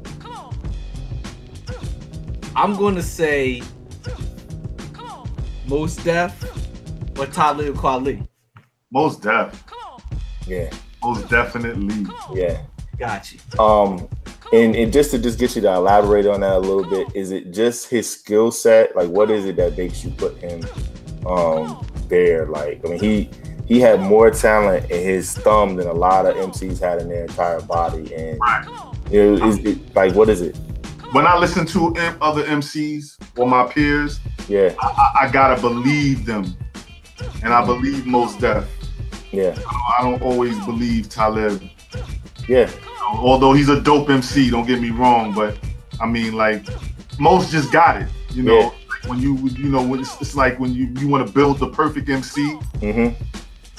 I'm gonna say Mos Def or Talib Kweli? Mos Def. Yeah, Most definitely. yeah. Got you. Um, and, and just to just get you to elaborate on that a little bit, is it just his skill set? Like, what is it that makes you put him um there? Like, I mean, he he had more talent in his thumb than a lot of MCs had in their entire body. And Right. you know, is it like what is it? When I listen to other MCs or my peers, Yeah, I, I, I gotta believe them, and I believe Mos Def. yeah, I don't always believe Talib. yeah, although he's a dope MC, don't get me wrong, but I mean, like Mos just got it. You know, Yeah. like when you you know when it's, it's like when you you want to build the perfect MC, hmm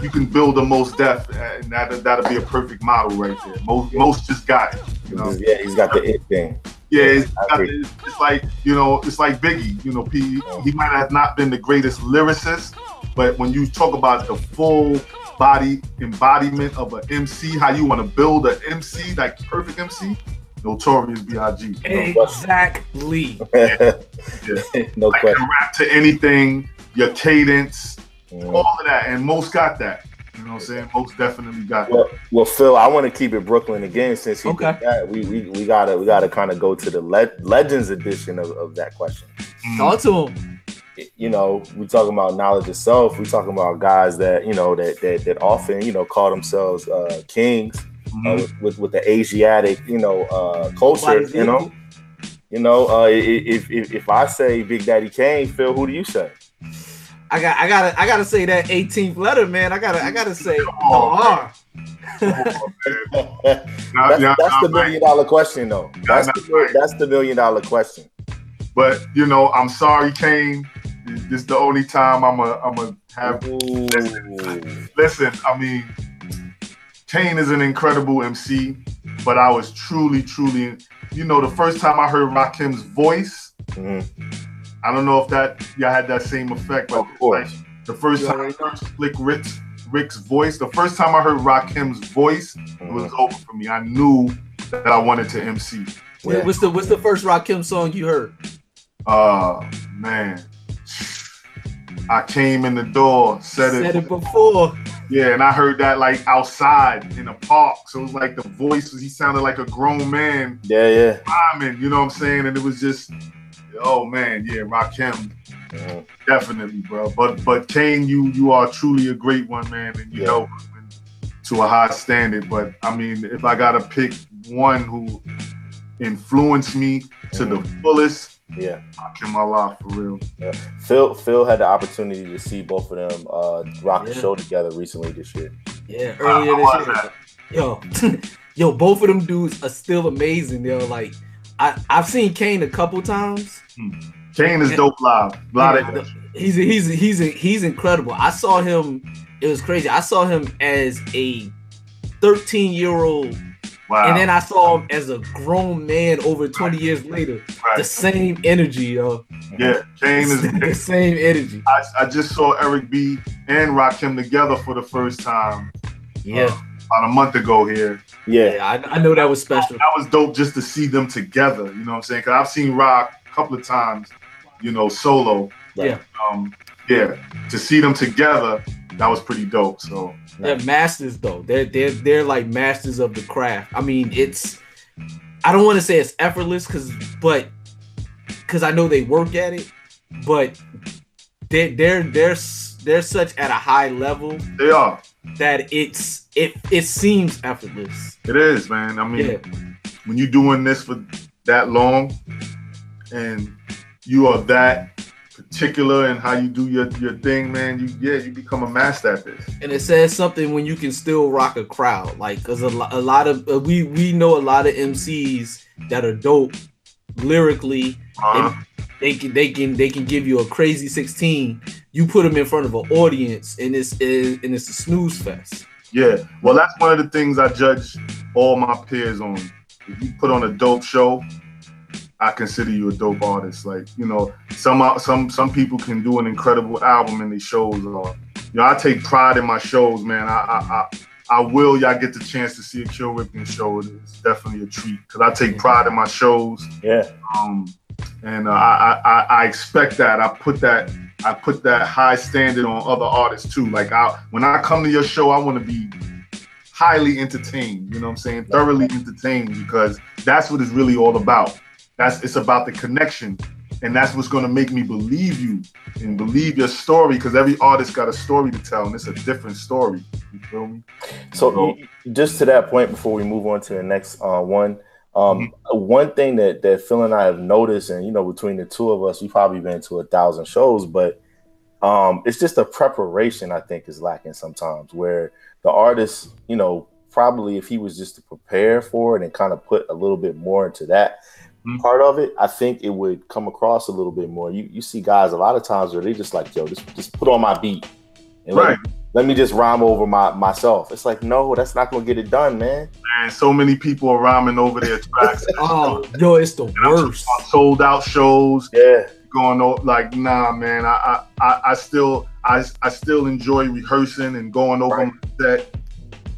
you can build the Mos Def, and that that'll be a perfect model right there. Most most just got it. You know, yeah. He's got the it thing. yeah, it's, the- it's like you know, it's like Biggie. You know, P, he might have not been the greatest lyricist, but when you talk about the full body embodiment of an MC, how you want to build an MC, like perfect MC, Notorious B.I.G. You know, Exactly. no like question. can rap to anything, your cadence, Mhm. all of that, and Mos got that. You know what I'm saying? Most definitely got Well, that. well, Phil, I want to keep it Brooklyn again since he Okay. did that. We, we we gotta we gotta kind of go to the le- Legends edition of, of that question. Talk to him. You know, we talking about knowledge itself. We talking about guys that you know that that, that often you know call themselves uh, kings uh, Mhm. with, with with the Asiatic you know uh, culture. You know, you know uh, i- i- if, if if I say Big Daddy Kane, Phil, who do you say? I got I gotta I gotta say that 18th letter, man. I gotta I gotta say Oh, R. Now- That's, now- that's now, the million dollar question, though. That's the, that's the million dollar question. But you know, I'm sorry, Kane. This is the only time I'm a I'm a have. Ooh. Listen, I mean, Kane is an incredible MC, but I was truly, truly, you know, the first time I heard Rakim's voice, Mhm. I don't know if that y'all had that same effect, but Of course. like, the first You time I heard Slick Rick's Rick's voice, the first time I heard Rakim's voice, it was Mhm. over for me. I knew that I wanted to MC. Yeah. What's the what's the first Rakim song you heard? Uh man. I came in the door, said, Said it, it before. yeah, and I heard that like outside in a park. So it was like the voice, he sounded like a grown man Yeah, yeah. rhyming, you know what I'm saying? And it was just, oh man, yeah, Rakim, Mhm. definitely, bro. But but Kane, you you are truly a great one, man, and you Yeah. know to a high standard. But I mean, if I gotta pick one who influenced me to the fullest, Yeah. Rakim Allah for real. Yeah. Phil Phil had the opportunity to see both of them uh, rock the Yeah. show together recently this year. Yeah, earlier How this year. Yo, yo, both of them dudes are still amazing. Yo, like I I've seen Kane a couple times. Kane is Yeah. dope live. A lot of Yeah, he's he's he's he's incredible. I saw him. It was crazy. I saw him as a 13 year old, wow. and then I saw him as a grown man over 20 years later. The same energy, yo. Yeah, Kane is. the same energy. I, I just saw Eric B and Rakim together for the first time Yeah, about a month ago here. Yeah. yeah. I, I know that was special. That was dope just to see them together. You know what I'm saying? Because I've seen Rock a couple of times, you know, solo. Right. Yeah. Um, yeah, to see them together, that was pretty dope. So They're masters though. They're they're they're like masters of the craft. I mean, it's I don't want to say it's effortless because but because I know they work at it, but they're they're they're they're such at a high level they are. that it's it it seems effortless. It is, man. I mean, Yeah. when you're doing this for that long and you are that particular in how you do your, your thing, man, you yeah, you become a master at this. And it says something when you can still rock a crowd, like because a, lo- a lot of uh, we we know a lot of MCs that are dope lyrically Uh, they can they can they can give you a crazy 16 you put them in front of an audience and it's and it's a snooze fest Yeah, well, that's one of the things I judge all my peers on. If you put on a dope show, I consider you a dope artist. Like you know, some some some people can do an incredible album and their shows are. You know, I take pride in my shows, man. I I I, I will y'all get the chance to see a Kill Ripken show. It's definitely a treat because I take pride in my shows. Yeah. Um, and uh, I, I I I expect that. I put that I put that high standard on other artists too. Like I when I come to your show, I want to be highly entertained. You know what I'm saying? Thoroughly entertained because that's what it's really all about. That's it's about the connection. And that's what's gonna make me believe you and believe your story because every artist got a story to tell and it's a different story. You feel me? So you- just to that point, before we move on to the next uh, one, um, one thing that that Phil and I have noticed, and you know, between the two of us, we've probably been to a thousand shows, but um, it's just the preparation I think is lacking sometimes. Where the artist, you know, probably if he was just to prepare for it and kind of put a little bit more into that Mhm. part of it, I think it would come across a little bit more. You you see guys a lot of times where they just like, yo, just just put on my beat and let, Right. let me just rhyme over my myself. It's like, no, that's not gonna get it done, man. And so many people are rhyming over their tracks. Oh, yo, it's the worst. sold out shows. Yeah. going over like nah man I, I I I still I I still enjoy rehearsing and going over Right. my set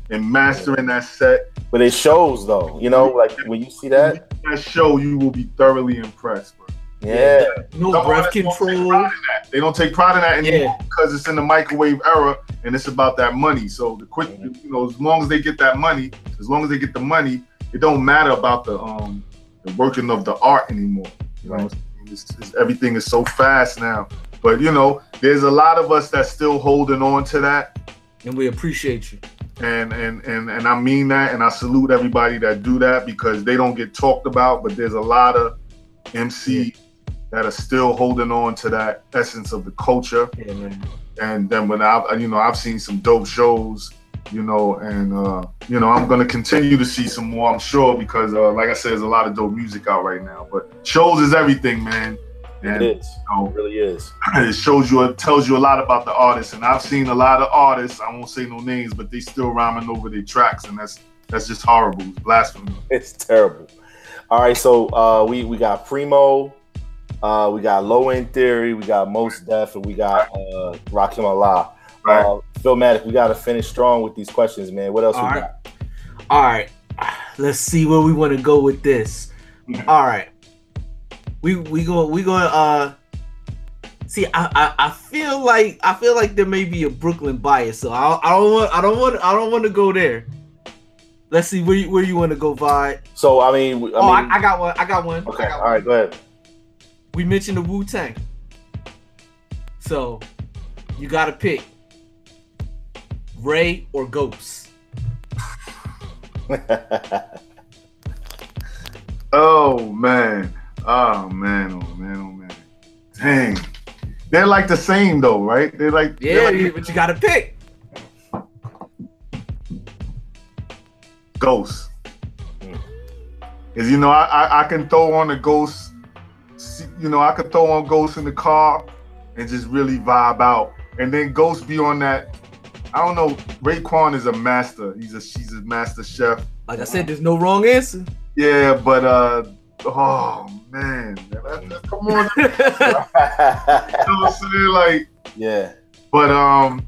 and mastering that set. But it shows though, you know, like when you see that, That show you will be thoroughly impressed, bro. yeah, No Some breath artists don't control. pride in that. They don't take pride in that anymore Yeah. because it's in the microwave era and it's about that money. So the quick, Mm-hmm. you know, as long as they get that money, as long as they get the money, it don't matter about the um the working of the art anymore. You know, what I'm saying? It's, it's, everything is so fast now. But you know, there's a lot of us that's still holding on to that. And we appreciate you. And and and and I mean that, and I salute everybody that do that because they don't get talked about. But there's a lot of MC that are still holding on to that essence of the culture. Yeah. And then when I've you know, I've seen some dope shows, you know, and uh, you know, I'm gonna continue to see some more, I'm sure, because uh, like I said, there's a lot of dope music out right now. But shows is everything, man. And it is. know, It really is. it shows you, it tells you a lot about the artist. And I've seen a lot of artists. I won't say no names, but they still rhyming over their tracks, and that's that's just horrible. It's blasphemy. It's terrible. All right, so uh, we we got Primo, uh, we got Low End Theory, we got Mos Def, and we got uh, Rakim Allah. Right. Uh, Phil Matic, we got to finish strong with these questions, man. What else All we right. got? All right. Let's see where we want to go with this. All right. We we go we going to uh See, I, I I feel like I feel like there may be a Brooklyn bias, so I, I don't want I don't want I don't want to go there. Let's see where you, where you want to go, Vibe. So I mean, I oh, I, I got one. I got one. okay, got all right, go ahead. we mentioned the Wu Tang. So you gotta pick Ray or Ghost. Oh man. Oh man. Oh man. Oh man. Dang. They're like the same though, right? They're like Yeah, they're like but you gotta pick. Ghost. Cause you know I, I I can throw on the ghost. You know I could throw on ghosts in the car and just really vibe out. And then ghost be on that. I don't know. Raekwon is a master. He's a she's a master chef. Like I said, there's no wrong answer. Yeah, but uh, oh man, that- come on, you know what I'm saying? Like, yeah, but um,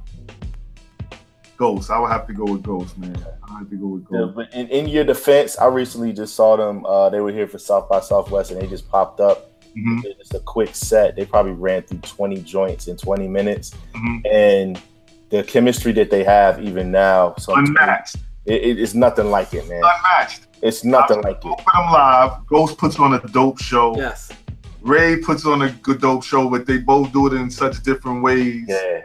Ghost. I would have to go with Ghost, man. I have to go with Yeah, Ghost. but in, in your defense, I recently just saw them. Uh, they were here for South by Southwest, and they just popped up. Mhm, It's just a quick set. They probably ran through 20 joints in 20 minutes, mhm. and the chemistry that they have even now, so Unmatched, it, it- it's nothing like it, man. unmatched. It's nothing like Both it. of them live. Ghost puts on a dope show. yes. Ray puts on a good dope show, but they both do it in such different ways. Yeah,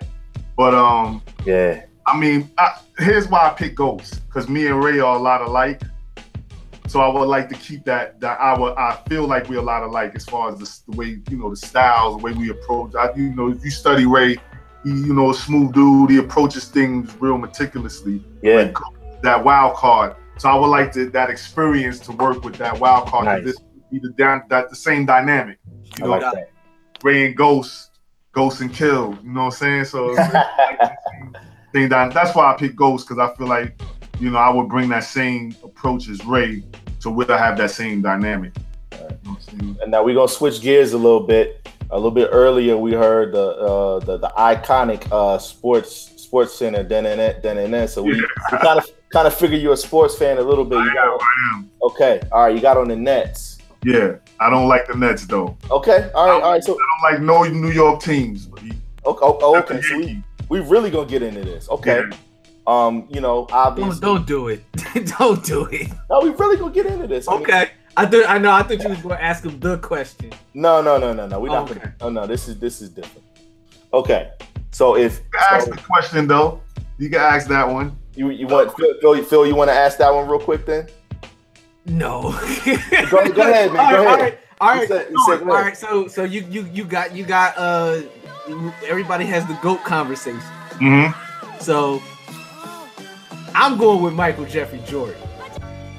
But um, yeah, I mean, I, here's why I pick Ghost because me and Ray are a lot alike. So I would like to keep that. That I would. I feel like we're a lot alike as far as the, the way you know the styles, the way we approach. I, you know, if you study Ray, he you know a smooth dude. He approaches things real meticulously. yeah. Like that wild card. So I would like to, that experience to work with that wild card. 'cause Nice. This be the down that the same dynamic. I You know, like that. Ray and Ghost, Ghost and Kill. You know what I'm saying? So. thing that that's why I picked Ghost because I feel like you know I would bring that same approach as Ray to where I have that same dynamic. You know what I'm saying? And now we're gonna switch gears a little bit. A little bit earlier, we heard the uh, the, the iconic uh, sports sports center. Then and then and then. So we, we kind of kind of figure you're a sports fan a little bit. I You am, got, I am. okay, all right. You got on the Nets. Yeah, I don't like the Nets though. Okay, all right, all right. So I don't like no New York teams. But okay, oh, okay. So we we really gonna get into this. Okay. Yeah. Um, you know, obviously. Don't don't do it. don't do it. No, we really gonna get into this. I mean, Okay. I thought I know. I thought you was going to ask him the question. No, no, no, no, no. We're not. Okay. Gonna, oh no, this is this is different. Okay. So if You can ask so the question though. You can ask that one. You you want Phil, Phil, Phil you want to ask that one real quick then? No. Go- go ahead, man, All go right, ahead. All You right. said- you said right. go all ahead. right. So so you you you got you got uh everybody has the goat conversation. Mm-hmm. So I'm going with Michael Jeffrey Jordan.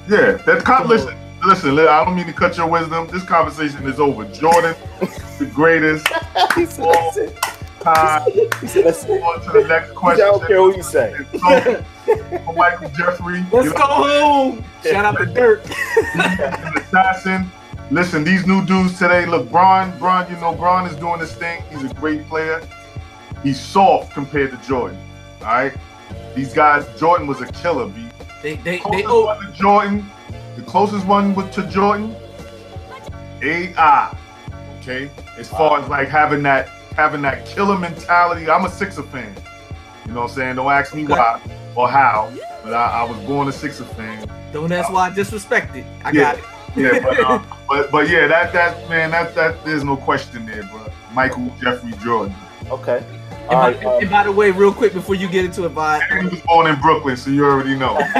Yeah, that con- listen, listen. I don't mean to cut your wisdom. This conversation is over. Jordan, the greatest he said, that's it. time. He said, that's it. On to the next question. I don't care what you say. Michael Jeffrey, Let's you go home. Shout out to Dirk. assassin. Listen, these new dudes today. Look, Bron, Bron. You know, Bron is doing his thing. He's a great player. He's soft compared to Jordan. All right. These guys, Jordan was a killer. B. They they they closest oh one to Jordan, the closest one with to Jordan, AI. Okay, as far as like having that having that killer mentality. I'm a Sixer fan. You know what I'm saying? Don't ask me Okay. why or how, but I, I was born a Sixer fan. don't ask why I disrespected. I Yeah. got it. Yeah, but uh, but but yeah, that that man, that that there's no question there, bro. Michael Jeffrey Jordan. Okay. And, All by, right. um, and by the way, real quick before you get into it, Vi, And he was born in Brooklyn, so you already know.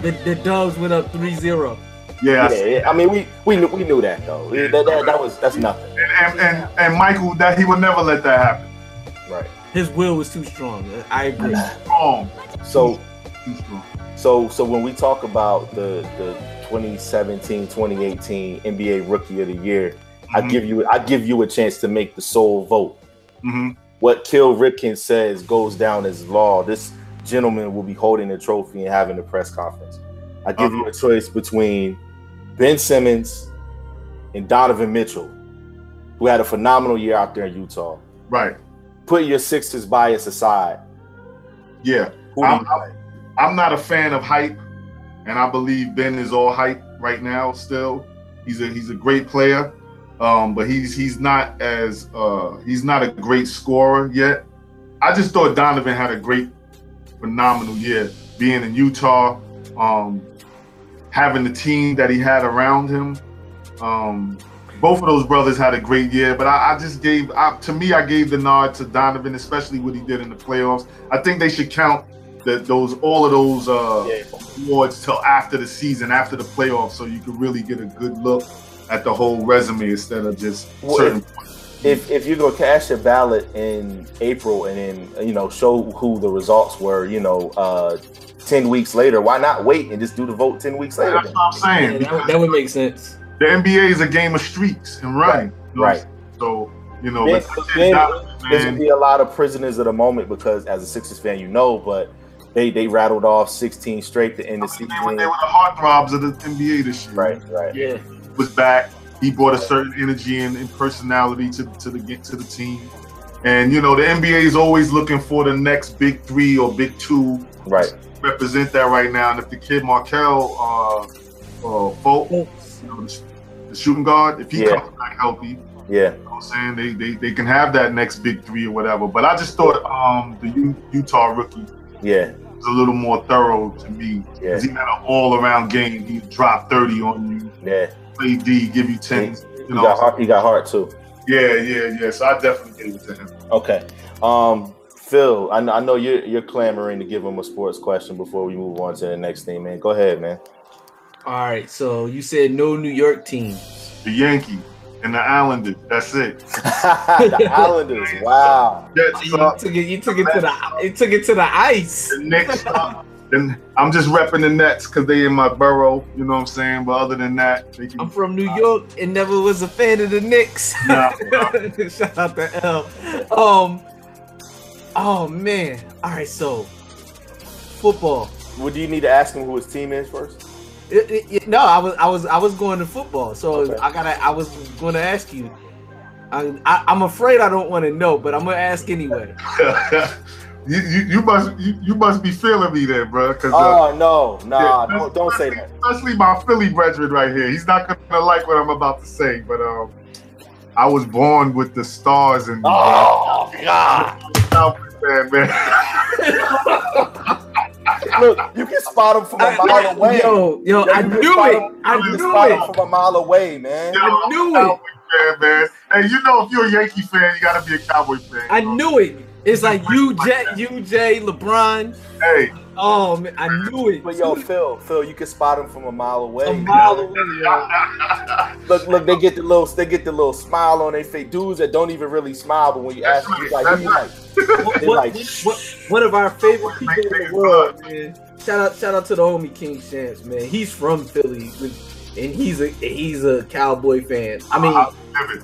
the, the Dubs went up 3-0. Yeah, I yeah, yeah, I mean, we we knew we knew that though. Yeah, That, that, that was that's nothing. and, and and Michael, that he would never let that happen. Right. His will was too strong. I agree. Strong, So too strong. So so when we talk about the the 2017 2018 NBA Rookie of the Year, I Mhm. give you I give you a chance to make the sole vote. Mhm. What Kill Ripken says goes down as law. This gentleman will be holding the trophy and having the press conference. I give you a choice between Ben Simmons and Donovan Mitchell, who had a phenomenal year out there in Utah. Right. Put your Sixers bias aside. Yeah. I'm, I'm, like? I'm not a fan of hype, and I believe Ben is all hype right now. Still, he's a he's a great player, um, but he's he's not as uh, he's not a great scorer yet. I just thought Donovan had a great, phenomenal year being in Utah, um, having the team that he had around him. Um, both of those brothers had a great year, but I, I just gave I, to me I gave the nod to Donovan, especially what he did in the playoffs. I think they should count that those all of those uh, Yeah. awards till after the season, after the playoffs, so you can really get a good look at the whole resume instead of just Well, certain. if if you go cast your ballot in April and then you know show who the results were, you know, uh, ten weeks later, why not wait and just do the vote ten weeks later? That's what I'm saying. Yeah, because that, that would make sense. The NBA is a game of streaks and running. you know? Right. So you know, Then- but then Donovan, There's gonna be a lot of prisoners of the moment because as a Sixers fan, you know, but they they rattled off 16 straight to end the season. they were, they were the heartthrobs of the NBA this year. Right, right. Yeah. was back. He brought a certain energy and, and personality to, to the get to the team. And you know, the NBA is always looking for the next big three or big two Right. represent that right now. And if the kid Markelle uh uh Folk, you know, the, the shooting guard, if he Yeah. comes back healthy, Yeah. you know I'm saying they, they they can have that next big three or whatever. But I just thought um the U- Utah rookie Yeah. was a little more thorough to me. Yeah. He had an all around game. He dropped 30 on you, Yeah. play D, give you 10. He You know, got heart. He got heart too. yeah, yeah, yeah. So I definitely gave it to him. Okay. Um, Phil, I know, I know you're you're clamoring to give him a sports question before we move on to the next thing, man. Go ahead, man. All right. So you said no New York team. The Yankees and the Islanders. That's it. the Islanders. Wow. Uh, Jets You suck. took it. You took it to the. You took it to the ice. The Knicks uh, suck. Then I'm just repping the Nets because they in my borough. You know what I'm saying? But other than that, they can. I'm from New York and never was a fan of the Knicks. Nah. Shout out to L. Um. Oh man. All right. So football. Well, you need to ask him who his team is first? It- it- it- no, I was I was I was going to football, so Okay. I gotta I was going to ask you. I, I, I'm afraid I don't want to know, but I'm gonna ask anyway. You, you, you must you, you must be feeling me then, bro. Cause uh, Oh no, nah, yeah, don't, don't say that. especially my Philly brethren right here. He's not gonna like what I'm about to say, but um, I was born with the stars and Oh God! Cowboy fan, man. Look, you can spot him from a mile away. Yo, yo, I You can knew it. him- I knew spot him it. from a mile away, man. Yo, I knew I'm it. Cowboy fan, man. Hey, you know if you're a Yankee fan, you gotta be a Cowboy fan. I knew it. It's like UJ, UJ, LeBron. Hey, Oh man, I knew it. But yo, Phil, Phil, you can spot him from a mile away. a mile away. Yo. Look, look, they get the little, they get the little smile on their face. Dudes that don't even really smile, but when you ask them, like, you like? What, They what, like, what- one of our favorite people in the world, man. Shout out, shout out to the homie King Shams, man. He's from Philly, and he's a he's a Cowboy fan. I mean,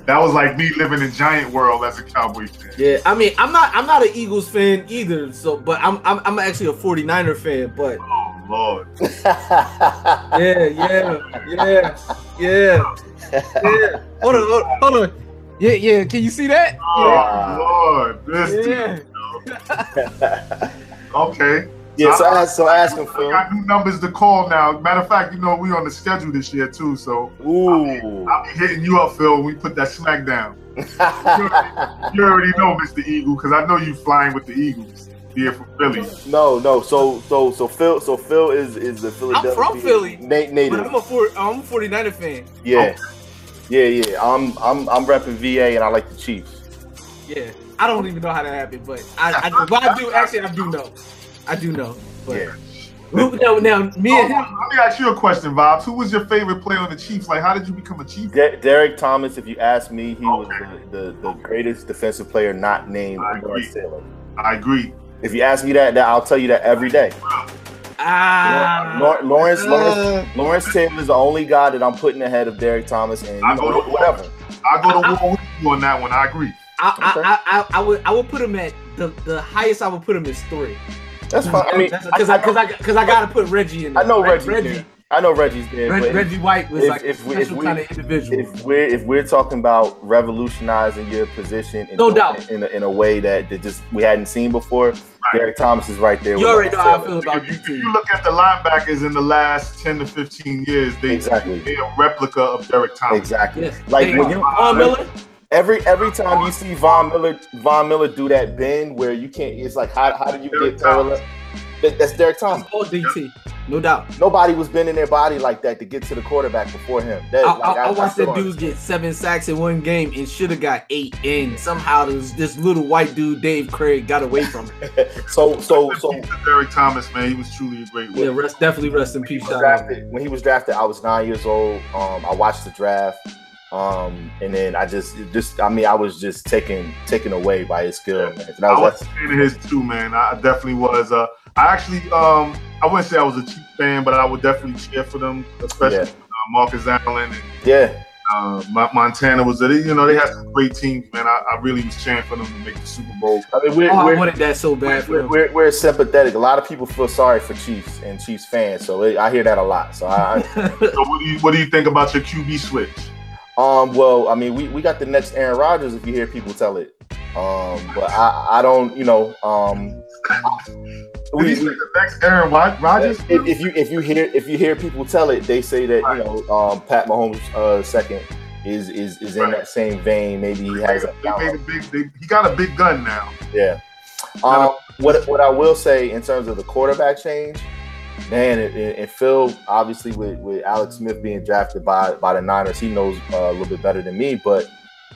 that was like me living in Giant World as a Cowboy fan. yeah. I mean, I'm not I'm not an Eagles fan either. So, but I'm I'm, I'm actually a 49er fan. But Oh Lord. yeah, yeah, yeah, yeah, yeah. Hold on, hold on, hold on. Yeah, yeah. Can you see that? Oh Lord. This Yeah. dude. Okay. Yeah. So ask, so ask him, I Phil. got new numbers to call now. Matter of fact, you know we on the schedule this year too, so Ooh. I'll be hitting you up, Phil. When we put that smack down. You already know, Mr. Eagle, because I know you flying with the Eagles here from Philly. no, no. So, so, so Phil, so Phil is is the Philadelphia. I'm from Philly, na- But native. I'm a four, I'm a 49er fan. Yeah, yeah, yeah. I'm I'm I'm repping VA, and I like the Chiefs. Yeah, I don't even know how that happened, but I, I, but I do actually I do know, I do know. But Yeah. Who- no, now me Oh, and him, let me ask you a question, Vibes. Who was your favorite player on the Chiefs? Like, how did you become a Chief? De- Derrick Thomas, if you ask me, he was Okay. the, the, the greatest defensive player not named I Lawrence agree. Taylor. I agree. If you ask me that, that I'll tell you that every day. ah, Lawrence, Lawrence, uh, Lawrence Taylor is the only guy that I'm putting ahead of Derrick Thomas, and I go to- whatever. I go to war with you on that one. I agree. I, Okay. I, I, I, I would I would put him at the, the highest I would put him is three. That's fine. I mean, because I, I because I because I, gotta put Reggie in. There. I know Reg- Reggie's Reggie. I know Reggie's there. Reg- Reggie White was if- like if a we, if we, kind of individual. If we're if we're talking about revolutionizing your position, and No doing doubt. it in a, in a way that, that just we hadn't seen before, Derrick Thomas is right there. you already know how I feel about If you, DT. if you look at the linebackers in the last 10 to 15 years, they, Exactly. they're a replica of Derrick Thomas. Exactly. Yes. Like Hey, when you Von Miller. Every every time you see Von Miller Von Miller do that bend where you can't it's like how, how do you Derrick get parallel? That, that's Derrick Thomas. All DT, no doubt. Nobody was bending their body like that to get to the quarterback before him. That, I, like, I, I watched still that dude get seven sacks in one game and should have got eight in. Somehow this, this little white dude, Dave Krieg, got away from it. So so so Derrick Thomas, man, he was truly a great Yeah, rest, definitely rest in peace. was shout out. drafted when he was drafted. I was nine years old. Um, I watched the draft, um, and then I just, just, I mean, I was just taken taken away by his skill. Man. And I I was was a fan of his too, man. I definitely was. Uh, I actually, um, I wouldn't say I was a Chief fan, but I would definitely cheer for them, especially Yeah. uh, Marcus Allen and yeah, uh, Montana was. You know, they had some great teams, man. I, I really was cheering for them to make the Super Bowl. I mean, we're, Oh, we're, wanted that so bad for we're, we're, we're sympathetic. A lot of people feel sorry for Chiefs and Chiefs fans, so it, I hear that a lot. So I, So, what do you what do you think about your QB switch? Um, well, I mean, we, we got the next Aaron Rodgers if you hear people tell it. Um, but I, I don't, you know, um, Did we, the next Aaron Rod- Rodgers? if, if you if you hear if you hear people tell it, they say that you know, um, Pat Mahomes uh, second is is is in Right. that same vein. Maybe he has a a big. They, he got a big gun now. yeah. Um, what what I will say in terms of the quarterback change, man, and, and Phil obviously with, with Alex Smith being drafted by by the Niners, he knows uh, a little bit better than me, but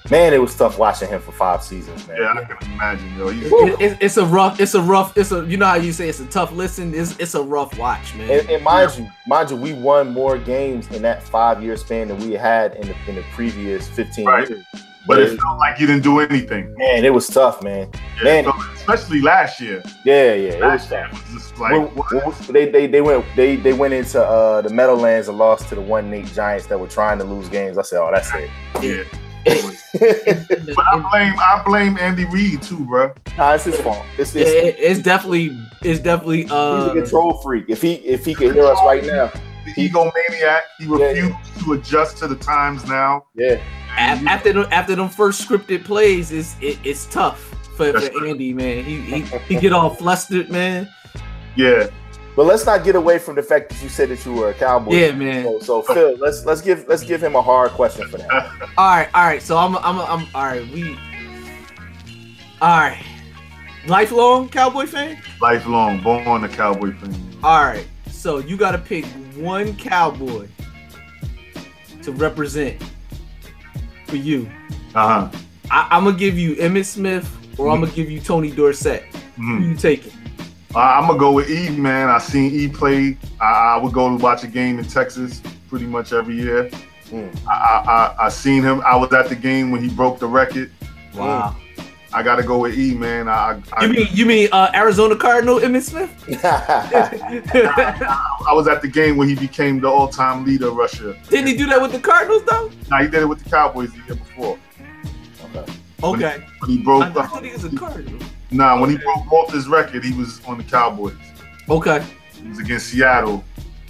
man, it was tough watching him for five seasons, man. Yeah, I can imagine, yo. It- it- it's a rough, it's a rough, it's a you know how you say it's a tough listen. It's it's a rough watch, man. And, and mind you, mind you, we won more games in that five year span than we had in the in the previous fifteen Right. years. But it felt like you didn't do anything. Man, it was tough, man. Yeah, Man. so- especially last year. Yeah, yeah, it was tough. was like When- when they, they they went they they went into uh, the Meadowlands and lost to the one Nate Giants that were trying to lose games. I said, oh, that's it. Yeah. But I blame I blame Andy Reid too, bro. nah, it's his fault. It's, it's, it- it's definitely it's definitely he's uh a control freak. If he if he could hear us right now, The egomaniac. He Yeah, refused to adjust to the times now. yeah, af- Mm-hmm. after the, after them first scripted plays, it's it, it's tough. for, for Andy, man. He, he he get all flustered, man. Yeah. But let's not get away from the fact that you said that you were a cowboy. Yeah, man. So, so Phil, let's let's give let's give him a hard question for that. All right, all right. So I'm I'm I'm all right. We all right. Lifelong cowboy fan. Lifelong, born a cowboy fan. All right. So you got to pick one cowboy to represent for you. Uh huh. I, I'm gonna give you Emmitt Smith, or I'm gonna give you Tony Dorsett. Who Mhm. you taking? I- I'm gonna go with E, man. I seen E play. I, I would go to watch a game in Texas pretty much every year. Mm. I, I, I I seen him. I was at the game when he broke the record. Wow. I gotta go with E, man. I I, You mean you mean uh, Arizona Cardinal Emmitt Smith? I was at the game when he became the all-time leader of Russia. Didn't he do that with the Cardinals though? Now he did it with the Cowboys the year before. okay. Okay. When he broke, I, I thought he was a Cardinal. nah, when he broke Walter's record, he was on the Cowboys. Okay. It was against Seattle.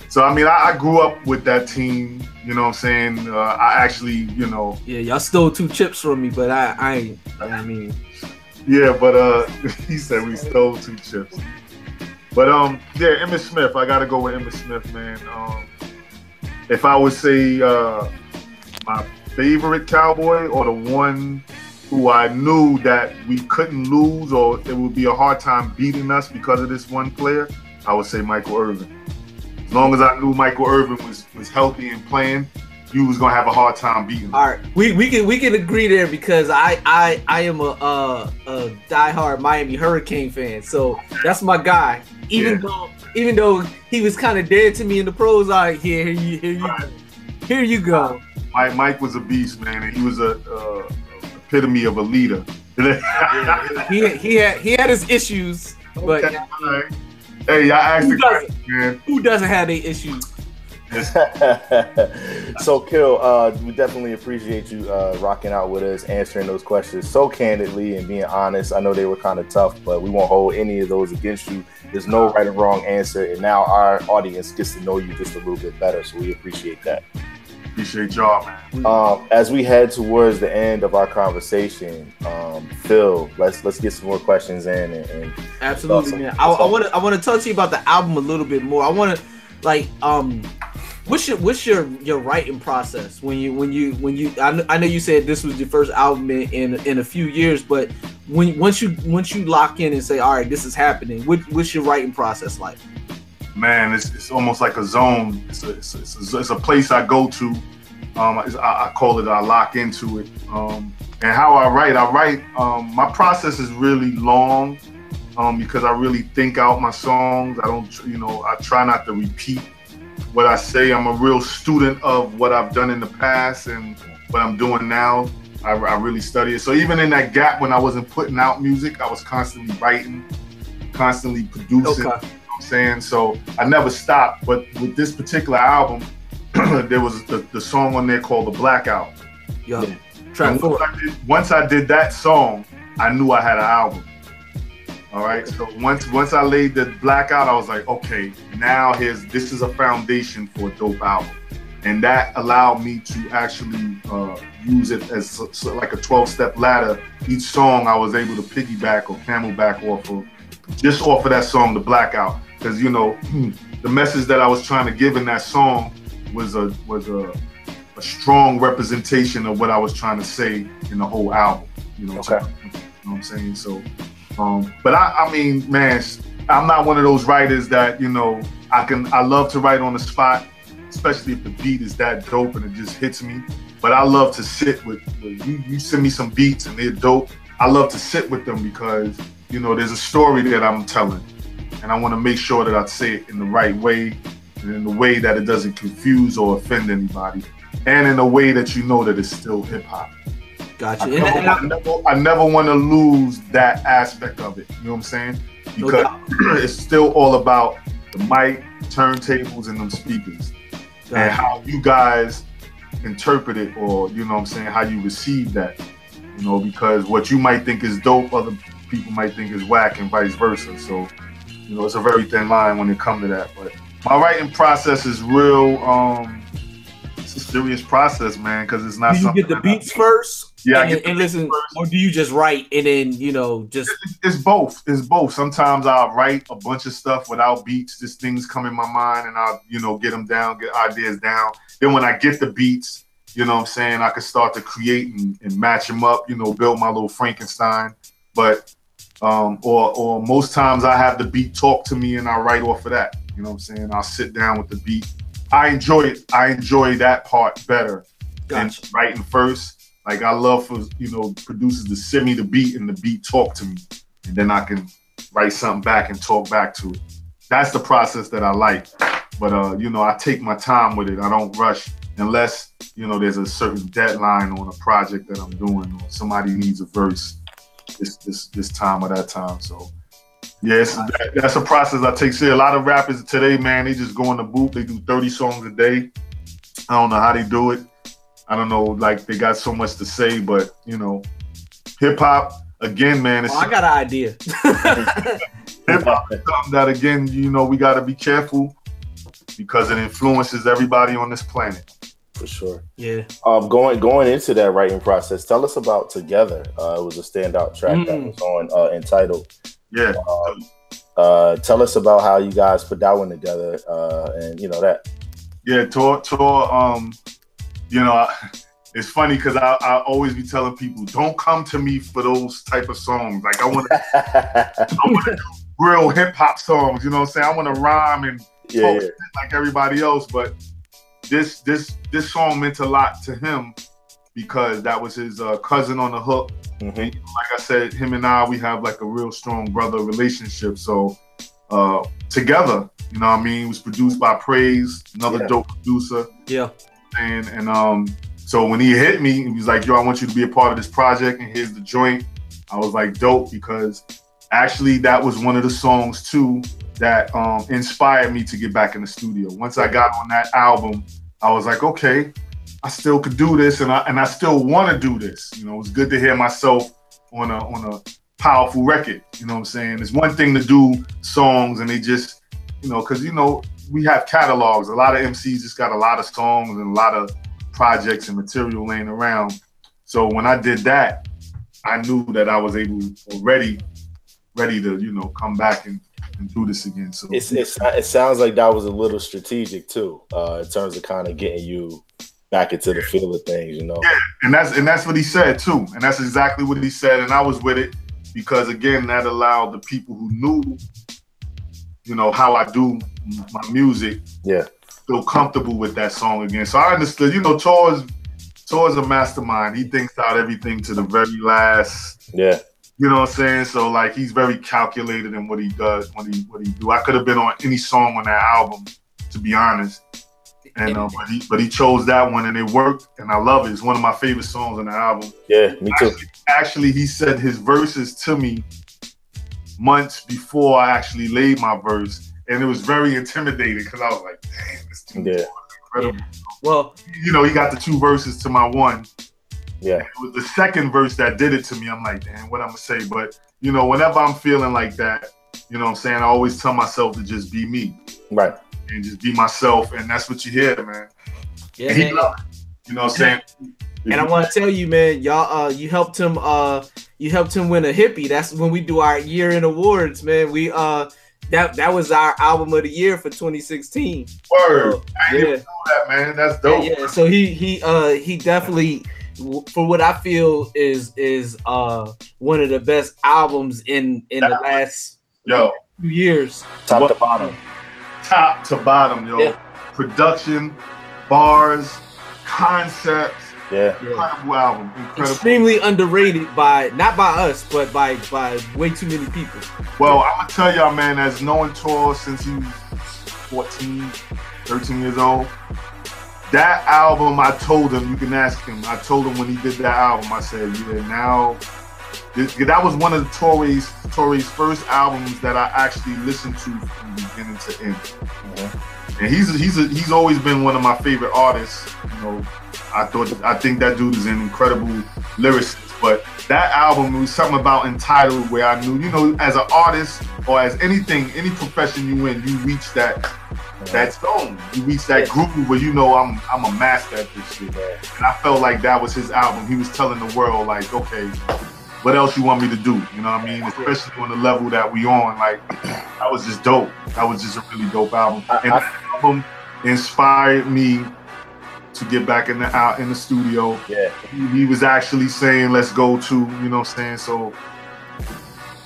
So I mean, I, I grew up with that team. You know what I'm saying? Uh, I actually, you know, Yeah, y'all stole two chips from me, but I I ain't. I mean, yeah. But uh, he said we stole two chips. But um, yeah, Emmitt Smith. I gotta go with Emmitt Smith, man. Um, if I would say uh, my favorite cowboy or the one who I knew that we couldn't lose or it would be a hard time beating us because of this one player, I would say Michael Irvin. As long as I knew Michael Irvin was was healthy and playing, you was gonna have a hard time beating. all right, we, we can we can agree there because I I I am a uh, a diehard Miami Hurricane fan, so that's my guy. Even Yeah. though even though he was kind of dead to me in the pros, all right, here here you here you Right. go. here you go. Mike, Mike was a beast, man, and he was a, uh epitome of a leader. He he had he had his issues, but Okay, right. Hey, I asked Who the doesn't? question, man. who doesn't have the issues? so Kill, uh, we definitely appreciate you uh, rocking out with us, answering those questions so candidly and being honest. I know they were kind of tough, but we won't hold any of those against you. There's no right or wrong answer, and now our audience gets to know you just a little bit better. So we appreciate that. Appreciate y'all, man. Um, as we head towards the end of our conversation, um, Phil, let's let's get some more questions in. And, and Absolutely, man. I want to I want to talk to you about the album a little bit more. I want to like um what's your what's your your writing process when you when you when you I, I know you said this was your first album in, in a few years, but when once you once you lock in and say all right, this is happening, what, what's your writing process like? Man, it's, it's almost like a zone. It's a, it's, a, it's, a, place I go to. Um, I, I call it. I lock into it. Um, and how I write, I write. Um, my process is really long um, because I really think out my songs. I don't, you know, I try not to repeat what I say. I'm a real student of what I've done in the past and what I'm doing now. I, I really study it. So even in that gap when I wasn't putting out music, I was constantly writing, constantly producing. Okay. You know what I'm saying? So I never stopped. But with this particular album, there was the, the song on there called The Blackout. Yo, track once I, did, once I did that song, I knew I had an album. All right. So once once I laid the blackout, I was like, okay, now here's this is a foundation for a dope album, and that allowed me to actually uh, use it as so- so like a 12 step ladder. Each song I was able to piggyback or camelback off of, just off of that song, the blackout, because you know the message that I was trying to give in that song was a was a a strong representation of what I was trying to say in the whole album. You know, Okay. you know what I'm saying? So, um, but I, I mean, man, I'm not one of those writers that you know I can. I love to write on the spot, especially if the beat is that dope and it just hits me. But I love to sit with, you. You send me some beats and they're dope. I love to sit with them because you know there's a story that I'm telling, and I want to make sure that I say it in the right way and in the way that it doesn't confuse or offend anybody, and in a way that you know that it's still hip hop. Gotcha. I And, never, I I, never, I never want to lose that aspect of it. You know what I'm saying? Because doubt. it's still all about the mic, turntables, and them speakers, and how you guys interpret it, or you know what I'm saying, how you receive that. You know, because what you might think is dope, other people might think is whack, and vice versa. So, you know, it's a very thin line when it comes to that. But my writing process is real. um It's a serious process, man, because it's not Do you get the that I- beats first, Yeah, and, and listen, or do you just write and then you know just it's both. It's both. Sometimes I'll write a bunch of stuff without beats. Just things come in my mind, and I'll you know get them down, get ideas down. Then when I get the beats, you know what I'm saying, I can start to create and, and match them up. You know, build my little Frankenstein. But um, or or most times I have the beat talk to me, and I write off of that. You know what I'm saying? I'll sit down with the beat. I enjoy it. I enjoy that part better Gotcha. than writing first. Like I love for you know producers to send me the beat and the beat talk to me, and then I can write something back and talk back to it. That's the process that I like. But uh, you know, I take my time with it. I don't rush unless you know there's a certain deadline on a project that I'm doing or somebody needs a verse this this this time or that time. So yes, that, that's a process I take. See, a lot of rappers today, man, they just go in the booth. They do 30 songs a day. I don't know how they do it. I don't know, like they got so much to say, but you know, hip hop again, man. It's Oh, I got an idea. hip hop is something that again, you know, we got to be careful because it influences everybody on this planet. for sure. yeah. Um, going going into that writing process, tell us about "Together." Uh, it was a standout track that Mm. was on uh, entitled. Yeah, Um, uh, tell us about how you guys put that one together, uh, and you know that. yeah. Tour, tour. Um, you know, I, it's funny because I, I always be telling people, don't come to me for those type of songs. Like I want to, I want to real hip hop songs. You know what I'm saying? I want to rhyme and yeah, talk yeah, like everybody else, but this this this song meant a lot to him because that was his uh, cousin on the hook. Mhm. like I said, him and I, we have like a real strong brother relationship. So uh, together, you know what I mean? It was produced by Praise, another Yeah. dope producer. Yeah. And and um, so when he hit me, he was like, yo, I want you to be a part of this project and here's the joint. I was like, dope, because actually that was one of the songs too that um, inspired me to get back in the studio. Once I got on that album, I was like, okay, I still could do this, and I and I still want to do this. You know, it's good to hear myself on a on a powerful record. You know what I'm saying? It's one thing to do songs and they just, you know, because you know we have catalogs. A lot of MCs just got a lot of songs and a lot of projects and material laying around. So when I did that, I knew that I was able already ready to you know come back and, and do this again. So It's, it's it sounds like that was a little strategic too, uh, in terms of kind of getting you back into the field of things. You know. Yeah, and that's and that's what he said too, and that's exactly what he said, and I was with it because again that allowed the people who knew, you know, how I do my music, Yeah. feel comfortable with that song again. So I understood, you know, Tor's Tor's a mastermind. He thinks out everything to the very last. Yeah. You know what I'm saying? So like he's very calculated in what he does, what he what he do. I could have been on any song on that album, to be honest. And uh, but he but he chose that one and it worked and I love it. It's one of my favorite songs on the album. Yeah. Me too. Actually, actually, he said his verses to me months before I actually laid my verse, and it was very intimidating because I was like, "Damn, this dude Yeah. is incredible." Well, You know, he got the two verses to my one. Yeah. It was the second verse that did it to me. I'm like, "Damn, what I'm gonna say?" But you know, whenever I'm feeling like that, you know, what I'm saying I always tell myself to just be me Right. and just be myself, and that's what you hear, man. yeah, And he man. loved it. You know what I'm saying? And I want to tell you, man, y'all, uh, you helped him, uh, you helped him win a hippie. That's when we do our year in awards, man. We, uh, that that was our album of the year for 2016. Word. So, I didn't yeah. know that, man. That's dope. yeah. So he he uh he definitely for what I feel is is uh one of the best albums in in the last Yo, few years. Top What- to bottom. top to bottom, yo. Yeah. Production, bars, concepts, Yeah. incredible album. Incredible. Extremely underrated by not by us, but by by way too many people. Well, I'm gonna tell y'all, man, as knowing Tor since he was 14, 13 years old, that album, I told him, you can ask him. I told him when he did that album, I said, yeah, now that was one of Tori's Tory's Tory's first albums that I actually listened to from beginning to end. Mm-hmm. And he's he's a, he's always been one of my favorite artists. You know, I thought I think that dude is an incredible lyricist. But that album was something about entitled where I knew, you know, as an artist or as anything, any profession you in, you reach that that zone. You reach that groove where you know I'm I'm a master at this shit. And I felt like that was his album. He was telling the world like, okay, what else you want me to do? You know what I mean? Especially on the level that we on. Like that was just dope. That was just a really dope album. And that album inspired me to get back in the out in the studio. Yeah. He, he was actually saying, let's go to, you know what I'm saying? So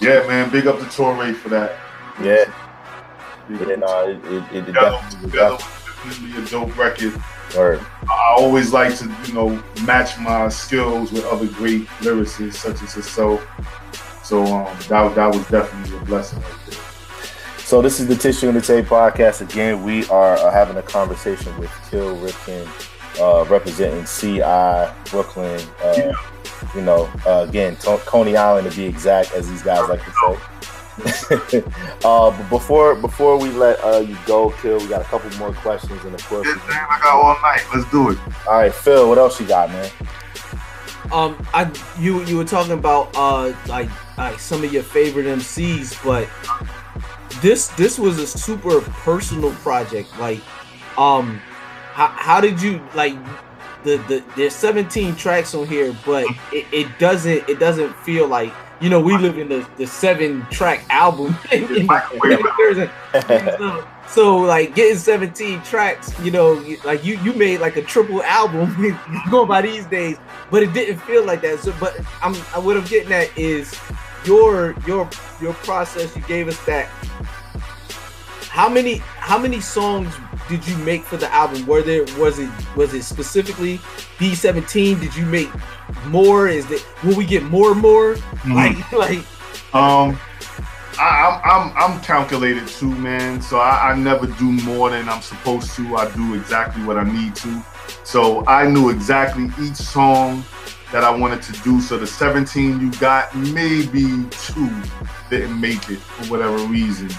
yeah, man, big up to Torae for that. Yeah. Yeah, no, it, it, it, it definitely, definitely a dope record. Word. I always like to, you know, match my skills with other great lyricists such as yourself. So um, that, that was definitely a blessing right there. So this is the Tissue and the Tape podcast. Again, we are uh, having a conversation with Kill Ripken, uh, representing CI Brooklyn. Uh, you know, uh, again, Coney Island to be exact, as these guys like to say. uh, but before before we let uh, you go, Kill, we got a couple more questions, and of course, Yeah, man, I got all night. Let's do it. all right, Phil, what else you got, man? Um, I you you were talking about uh like like some of your favorite MCs, but this this was a super personal project. Like, um, how how did you like the the there's 17 tracks on here, but it, it doesn't it doesn't feel like you know we live in the the seven track album. So, so, like getting 17 tracks, you know, like you you made like a triple album going by these days, but it didn't feel like that. So, but I'm I- what I'm getting at is your your your process. You gave us that. How many how many songs did you make for the album? Were there was it was it specifically B17? Did you make more? Is that will we get more and more? Like like Um, I, I'm, I'm I'm calculated too, man. So I, I never do more than I'm supposed to. I do exactly what I need to. So I knew exactly each song that I wanted to do. So the 17 you got, maybe two didn't make it for whatever reason.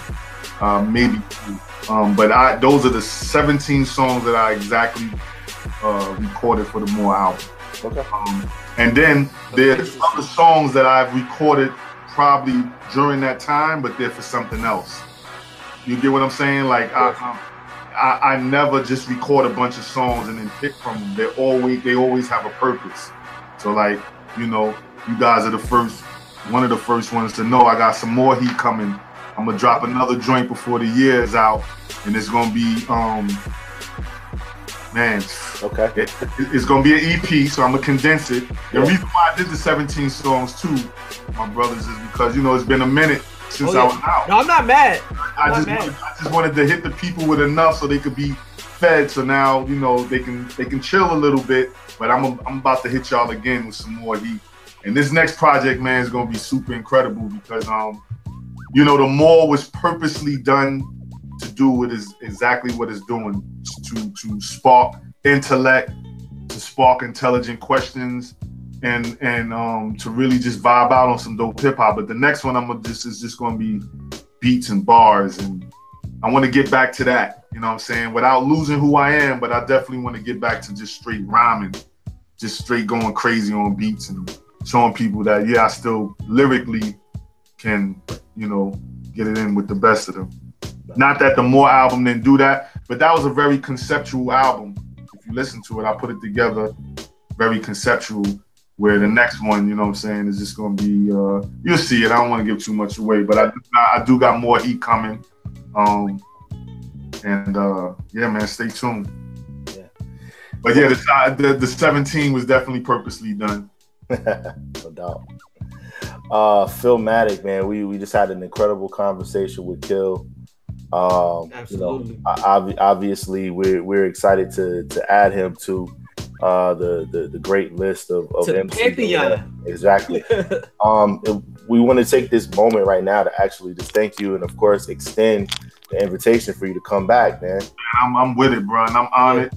Um, maybe two. Um, but I those are the 17 songs that I exactly uh, recorded for the More album. Okay. Um, and then there's other songs that I've recorded probably during that time, but they're for something else. You get what I'm saying? Like I, um, I, I never just record a bunch of songs and then pick from them. They always they always have a purpose. So like you know, you guys are the first, one of the first ones to know I got some more heat coming. I'm gonna drop another joint before the year is out, and it's gonna be um, man, Okay. it, it- it's gonna be an EP, so I'm gonna condense it. The reason why I did the 17 songs too, my brothers, is because you know it's been a minute since Oh, yeah. I was out. no, I'm not mad. I not just mad. wanted, I just wanted to hit the people with enough so they could be fed. So now you know they can they can chill a little bit. But I'm I'm about to hit y'all again with some more heat. And this next project, man, is gonna be super incredible because um, you know, the more was purposely done to do what is exactly what it's doing to to spark intellect, to spark intelligent questions, and and um to really just vibe out on some dope hip hop. But the next one I'm gonna just is just gonna be beats and bars and I want to get back to that, you know what I'm saying, without losing who I am, but I definitely want to get back to just straight rhyming, just straight going crazy on beats and showing people that yeah, I still lyrically can, you know, get it in with the best of them. Not that the more album didn't do that, but that was a very conceptual album. If you listen to it, I put it together very conceptual. Where the next one, you know what I'm saying, is just gonna be uh you'll see it. I don't want to give too much away, but I do got, I do got more heat coming. Um and uh yeah, man, stay tuned. Yeah. But yeah, the, the the 17 was definitely purposely done. no doubt. Uh, Phil Matic, man, we we just had an incredible conversation with Kill. Um, Absolutely. You know, ob- obviously, we're we're excited to to add him to uh, the, the the great list of of To the MCs. pantheon. Exactly. um, it- we want to take this moment right now to actually just thank you and, of course, extend the invitation for you to come back, man. I'm, I'm with it, bro, and I'm on it.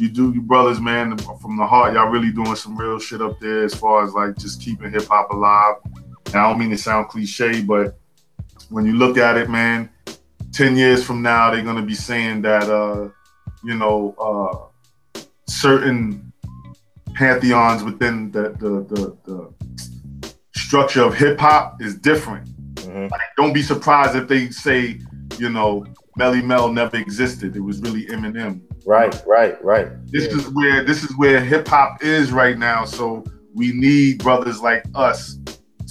You do, you brothers, man, from the heart. Y'all really doing some real shit up there as far as like just keeping hip hop alive. And I don't mean to sound cliche, but when you look at it, man, ten years from now, they're gonna be saying that, uh, you know, uh, certain pantheons within the the the, the structure of hip hop is different. Mhm. Like, don't be surprised if they say, you know, Melle Mel never existed. It was really Eminem. Right, right, right. This is where this is where hip hop is right now. So we need brothers like us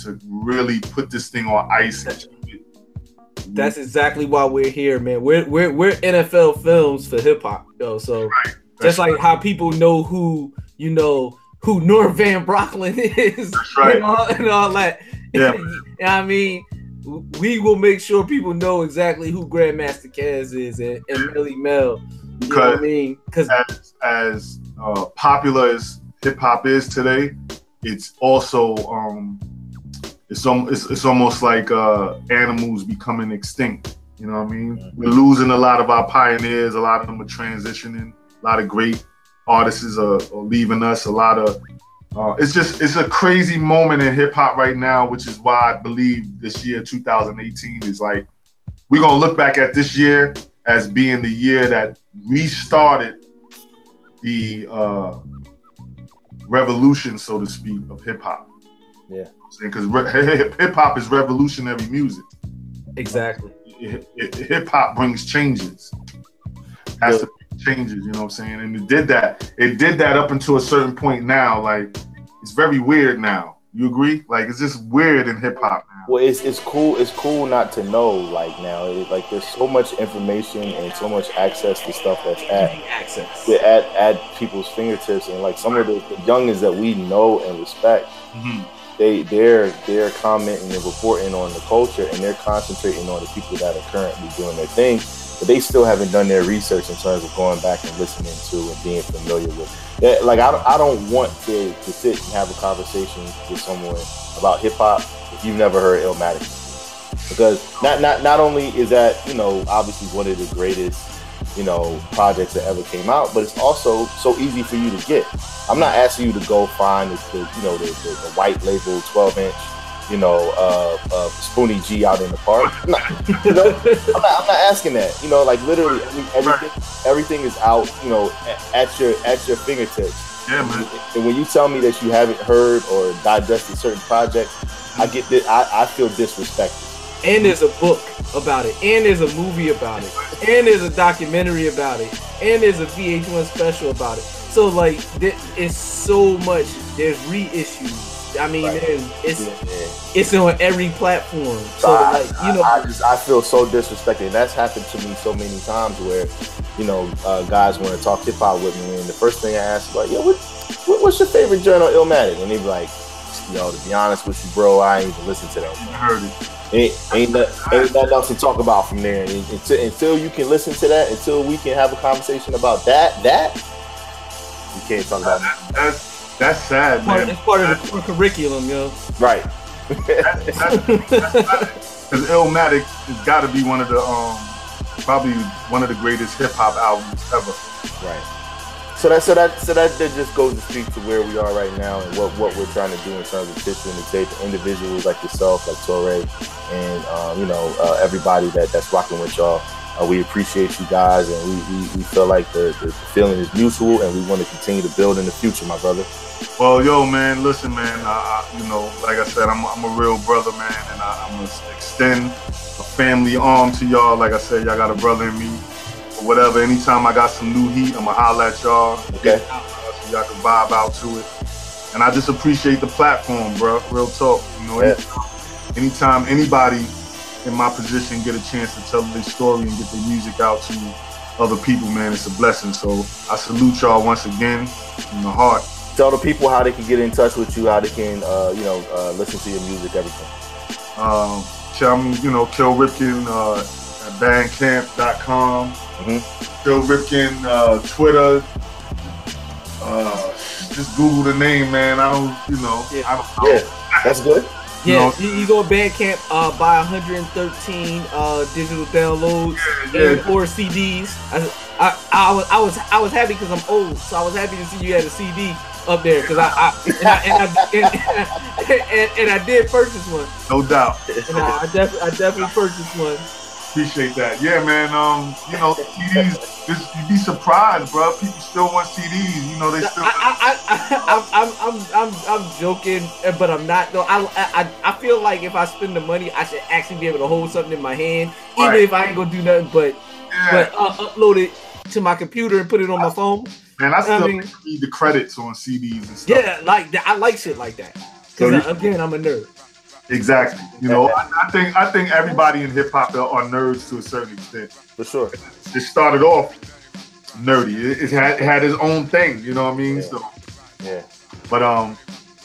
to really put this thing on ice. And keep it- That's exactly why we're here, man. We're we're we're NFL films for hip hop, yo. So That's just like how people know who you know who Norm Van Brocklin is, That's right. and, all, and all that. Yeah. I mean, we will make sure people know exactly who Grandmaster Caz is and, and Melle Mel. You know what I mean? Because as as uh, popular as hip hop is today, it's also um, it's, it's it's almost like uh, animals becoming extinct. You know what I mean? We're losing a lot of our pioneers. A lot of them are transitioning. A lot of great artists are, are leaving us. A lot of uh, it's just it's a crazy moment in hip hop right now, which is why I believe this year 2018 is like we're gonna look back at this year as being the year that restarted the uh, revolution, so to speak, of hip hop. Yeah. Because hip hop is revolutionary music. exactly. Hip hop brings changes. Has to bring changes, you know what I'm saying? And it did that. It did that up until a certain point now. Like, it's very weird now. You agree? Like, it's just weird in hip hop now. Well, it's it's cool. It's cool not to know. Like now, it, like there's so much information and so much access to stuff that's at Access. at at people's fingertips, and like some of the, the youngins that we know and respect, Mhm. They they're they're commenting and reporting on the culture, and they're concentrating on the people that are currently doing their thing, but they still haven't done their research in terms of going back and listening to and being familiar with. That, like I I don't want to, to sit and have a conversation with someone about hip hop if you've never heard Illmatic, because not not not only is that you know obviously one of the greatest you know projects that ever came out, but it's also so easy for you to get. I'm not asking you to go find the, the you know the, the, the white label 12 inch you know uh, uh Spoonie G out in the park. I'm not, you know, I'm not, I'm not asking that. You know, like literally everything everything is out. You know, at, at your at your fingertips. Yeah, man. And when you tell me that you haven't heard or digested certain projects, I get this. I, I feel disrespected. And there's a book about it, and there's a movie about it, and there's a documentary about it, and there's a VH1 special about it. So like, there, it's so much. There's reissues. I mean, Right. there's, it's Yeah. it's on every platform. So So I, like, you know, I, I just I feel so disrespected, and that's happened to me so many times where, you know, uh, guys want to talk hip hop with me, and the first thing I ask is like, yo, what, what what's your favorite journal, Illmatic? And they be like, yo, to be honest with you, bro, I ain't even listen to that. I heard it. Ain't ain't, no- ain't nothing else to talk about from there. Until, until you can listen to that, until we can have a conversation about that, that you can't talk about That, That's that's sad, part, man. it's part of the core curriculum, yo. right. Because Illmatic has got to be one of the um probably one of the greatest hip hop albums ever. Right. So that so that so that, that just goes to speak to where we are right now and what, what we're trying to do in terms of tissue and the tape. Individuals like yourself, like Torae, and um, you know uh, everybody that that's rocking with y'all. Uh, we appreciate you guys, and we, we, we feel like the, the feeling is mutual, and we want to continue to build in the future, my brother. Well, yo, man, listen, man. I, you know, like I said, I'm, I'm a real brother, man, and I, I'm gonna extend a family arm to y'all. Like I said, y'all got a brother in me, or whatever. Anytime I got some new heat, I'ma holler at y'all. Okay. So y'all can vibe out to it. And I just appreciate the platform, bro. Real talk. You know, Yeah. anytime, anytime anybody in my position get a chance to tell their story and get their music out to other people, man, it's a blessing. So I salute y'all once again from the heart. Tell the people how they can get in touch with you, how they can uh, you know uh, listen to your music, everything. Um, tell me, you know, Kill Ripken uh, bandcamp.com. Mhm. Kill Ripken, uh, Twitter. Uh, just Google the name, man. I don't, you know, Yeah. I don't know. Yeah, that's good. You Yeah, know- you, you go to Bandcamp, uh, buy 113 uh, digital downloads Yeah, and four CDs. I, I, I, was, I was I was happy because I'm old, so I was happy to see you had a CD up there because I, I, and I, and, I and, and, and I did purchase one, no doubt. and I, I definitely I definitely purchased one. Appreciate that. Yeah, man. Um, you know, CDs. Just, you'd be surprised, bro. People still want CDs. You know, they still. I, I, I, I'm, I'm, I'm, I'm, I'm joking, but I'm not. Though I, I, I feel like if I spend the money, I should actually be able to hold something in my hand, even Right. if I ain't gonna do nothing but, yeah. but uh, upload it to my computer and put it on my phone. man, I still mean- read the credits on CDs and stuff. Yeah, like that. I like shit like that. So Cause you- uh, again, I'm a nerd. Exactly. You know, I, I think I think everybody in hip hop are, nerds to a certain extent. For sure. It started off nerdy. It, it had it had its own thing. You know what I mean? Yeah. So, Yeah. but um,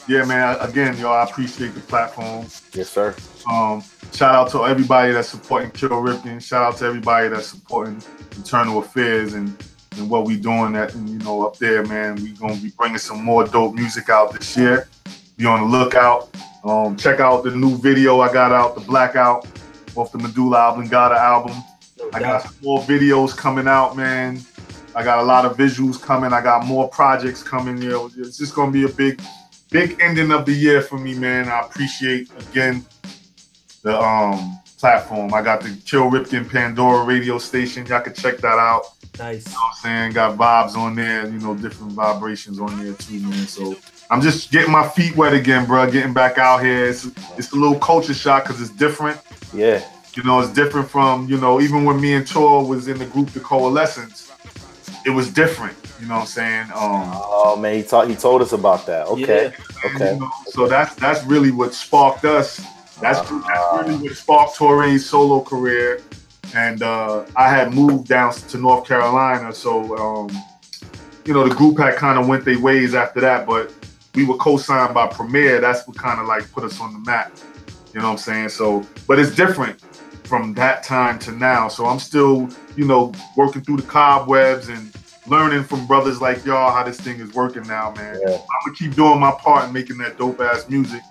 yeah, man. Again, y'all, I appreciate the platform. Yes, sir. Um, shout out to everybody that's supporting Kill Ripken. Shout out to everybody that's supporting Internal Affairs and and what we doing that you know up there, man. We gonna be bringing some more dope music out this year. Be on the lookout. Um, check out the new video I got out, the Blackout, off the Medulla Oblongata album. I got some more videos coming out, man. I got a lot of visuals coming. I got more projects coming. You know, it's just gonna be a big, big ending of the year for me, man. I appreciate again the um platform. I got the Kill Ripken Pandora radio station. Y'all can check that out. Nice. You know what I'm saying? Got vibes on there, you know, different vibrations on there too, man. So I'm just getting my feet wet again, bro. Getting back out here. It's, it's a little culture shock because it's different. Yeah. You know, it's different from, you know, even when me and Tor was in the group, the Coalescence, it was different. You know what I'm saying? Um, Oh man, he taught he told us about that. Okay. and, Okay. you know, so that's that's really what sparked us. That's, that's really what sparked Torae's solo career. And uh, I had moved down to North Carolina, so um, you know the group had kind of went their ways after that. But we were co-signed by Premier. That's what kind of like put us on the map. You know what I'm saying? So, but it's different from that time to now. So I'm still, you know, working through the cobwebs and learning from brothers like y'all how this thing is working now, man. Yeah. I'm gonna keep doing my part in making that dope ass music.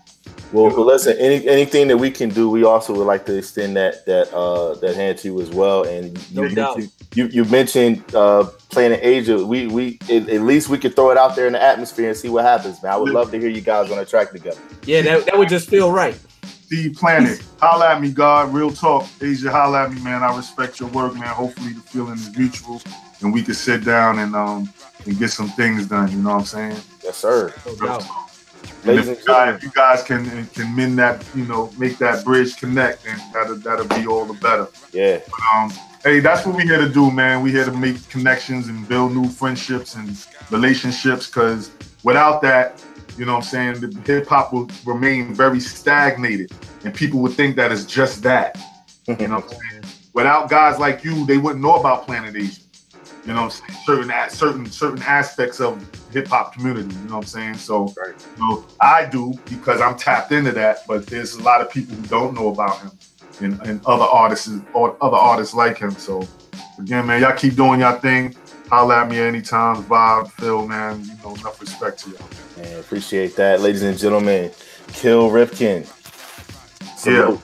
Well, well, listen. Any anything that we can do, we also would like to extend that that uh that hand to you as well. And you, No you, you, you mentioned uh Planet Asia. We we at, at least we could throw it out there in the atmosphere and see what happens, man. I would love to hear you guys on a track together. Yeah, that, that would just feel right. The Planet, holla at me, God. Real talk. Asia, holla at me, man. I respect your work, man. Hopefully the feeling is mutual and we can sit down and um and get some things done. You know what I'm saying? Yes, sir. No Talk. And if you, guys, if you guys can can mend that, you know, make that bridge connect, then that'll that'll be all the better. yeah, Um, hey, that's what we here to do, man. We here to make connections and build new friendships and relationships. Because without that, you know, what I'm saying, the hip hop will remain very stagnated, and people would think that it's just that. You know, what I'm saying? without guys like you, they wouldn't know about Planet Asia. You know, what I'm saying? certain certain certain aspects of hip hop community. You know what I'm saying? So, Right. you know, I do because I'm tapped into that. But there's a lot of people who don't know about him, and, and other artists or other artists like him. So, again, man, y'all keep doing y'all thing. Holla at me anytime. Vibe, Phil, man. You know, enough respect to y'all. man, appreciate that, ladies and gentlemen. Kill Ripken. Salute.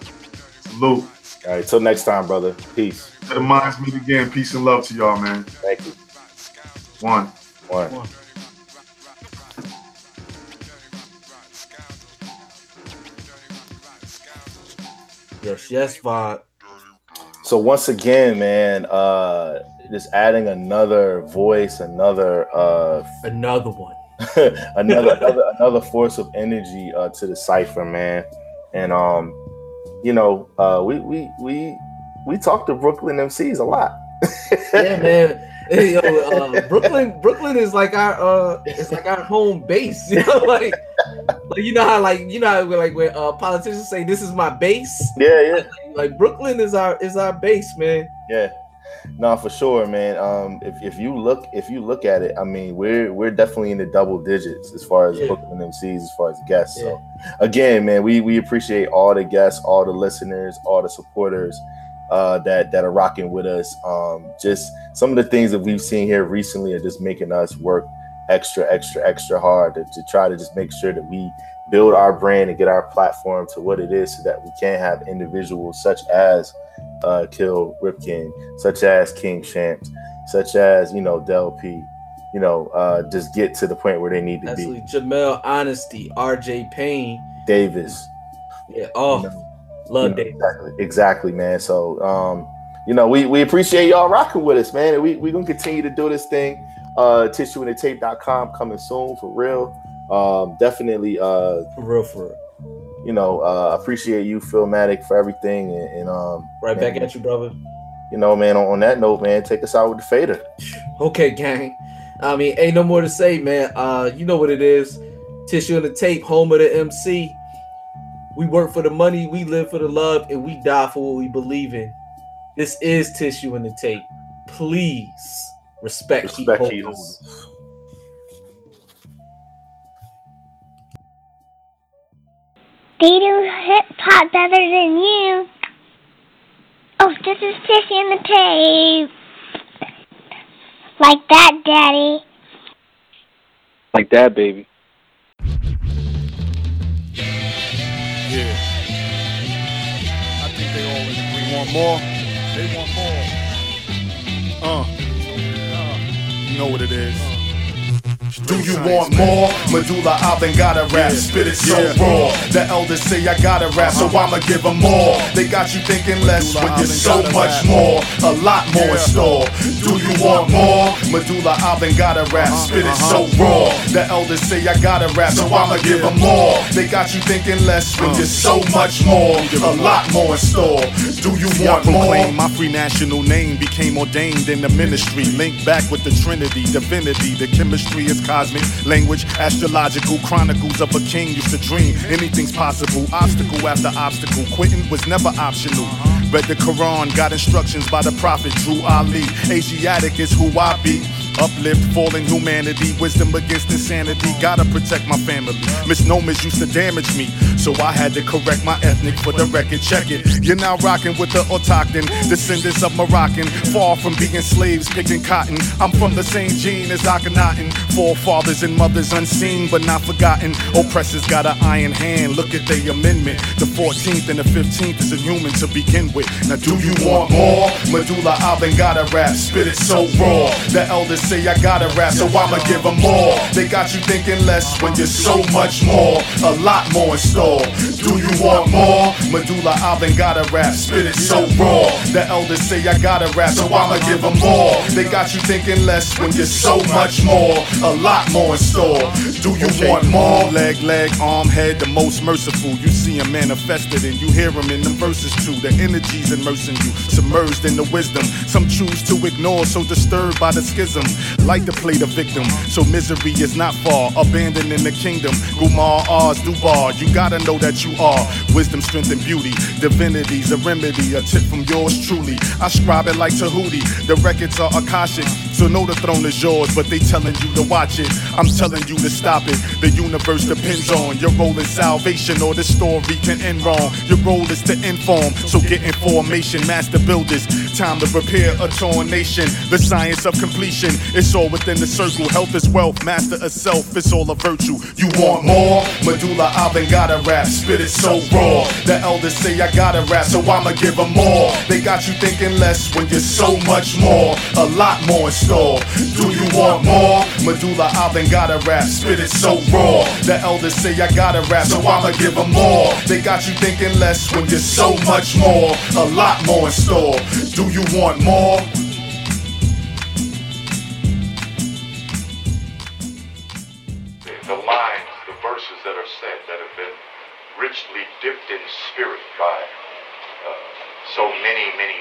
Salute. All right, till next time, brother. Peace. Let the minds meet again. Peace and love to y'all, man. Thank you. One. One. Yes, yes, Bob. So once again, man, uh just adding another voice, another uh Another one. another another another force of energy uh to the cipher, man. And um, you know, uh we we we we talk to Brooklyn MCs a lot. Yeah, man. Hey, yo, uh, Brooklyn, Brooklyn is like our uh, it's like our home base. You know, like, like you know how like you know how like when uh, politicians say this is my base. Yeah, yeah. Like Brooklyn is our is our base, man. Yeah. No, for sure, man. Um, if, if you look if you look at it, I mean, we're we're definitely in the double digits as far as Yeah. Brooklyn MCs, as far as guests. So again, man, we we appreciate all the guests, all the listeners, all the supporters uh, that that are rocking with us. Um, just some of the things that we've seen here recently are just making us work extra, extra, extra hard to, to try to just make sure that we build our brand and get our platform to what it is, so that we can have individuals such as uh, Kill Ripken, such as King Shamps, such as you know Del P. You know, uh, just get to the point where they need to Absolutely. be. Jamel Honesty, R.J. Payne. Davis, Yeah. Oh, you know, love Dave. exactly, exactly, man. So, um, you know, we, we appreciate y'all rocking with us, man. And we we gonna continue to do this thing. Uh tissueandthetape.com coming soon for real. Um definitely uh For real, for real. you know, uh appreciate you, Philmatic, for everything and, and um Right back at you, brother. You know, man, on, on that note, man, take us out with the fader. Okay, gang. I mean, ain't no more to say, man. Uh, you know what it is. Tissue and the tape, home of the MC. We work for the money, we live for the love, and we die for what we believe in. This is tissue and the tape. Please respect, key Respect key holders. holders. They do hip hop better than you. Oh, this is Tissy and the Tape. Like that, Daddy. Like that, baby. Yeah. I think they all agree. Want more? They want more. Uh. uh. You know what it is. Do you want more? Medulla oblongata rap, spit it so raw. The elders say I gotta rap, so I'ma give them more. They got you thinking less when there's so much more, a lot more in store. Do you want more? Medulla oblongata rap, Uh-huh, spit it uh-huh. so raw. The elders say I gotta rap, so I'ma give them more. They got you thinking less when Uh. there's so much more, a lot more in store. Do you See, want more? my free national name became ordained in the ministry, linked back with the Trinity, divinity. The chemistry is cosmic language, astrological chronicles of a king used to dream. Anything's possible, obstacle after obstacle. Quitting was never optional. Read the Quran, got instructions by the prophet Drew Ali. Asiatic is who I be. Uplift fallen humanity, wisdom against insanity. Gotta protect my family. Misnomers used to damage me, so I had to correct my ethnic for the record. Check it. You're now rocking with the autochthon, descendants of Moroccan. Far from being slaves picking cotton. I'm from the same gene as Akhenaten. Forefathers and mothers unseen but not forgotten. Oppressors got an iron hand. Look at the amendment. The 14th and the 15th is a human to begin with. Now, do you want more? Medulla oblongata rap, spit it so raw. The elders say I gotta rap, so I'ma give them more. They got you thinking less when there's so much more, a lot more in store. Do you want more? Medulla oblongata rap, spit it so raw. The elders say I gotta rap, so I'ma give them more. They got you thinking less when there's so much more, a lot more in store. Do you Okay, want more? leg, leg, arm, head, the most merciful. You see him manifested and you hear him in the verses too. The energy's immersing you, submerged in the wisdom. Some choose to ignore, so disturbed by the schism. Like to play the victim, so misery is not far. Abandoning the kingdom, Gumar, Oz, Dubar. You gotta know that you are wisdom, strength, and beauty. Divinity's a remedy, a tip from yours truly. I scribe it like Tahuti. The records are Akashic, so know the throne is yours, but they telling you to watch it. I'm telling you to stop it. The universe depends on your role in salvation, or the story can end wrong. Your role is to inform, so get information, master builders. Time to prepare a torn nation. The science of completion, it's all within the circle. Health is wealth, master of self, it's all a virtue. You want more? Medulla oblongata rap, spit it so raw. The elders say I gotta rap, so I'ma give them more. They got you thinking less when you're so much more, a lot more in store. Do you want more? Medulla oblongata rap, spit it so raw. The elders say I gotta rap, so I'ma give them more. They got you thinking less when you're so much more, a lot more in store. Do you want more? Richly dipped in spirit by uh, so many, many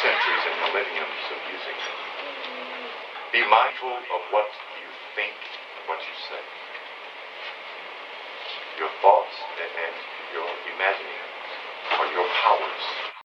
centuries and millenniums of music. Be mindful of what you think, what you say. Your thoughts and, your imagining are your powers.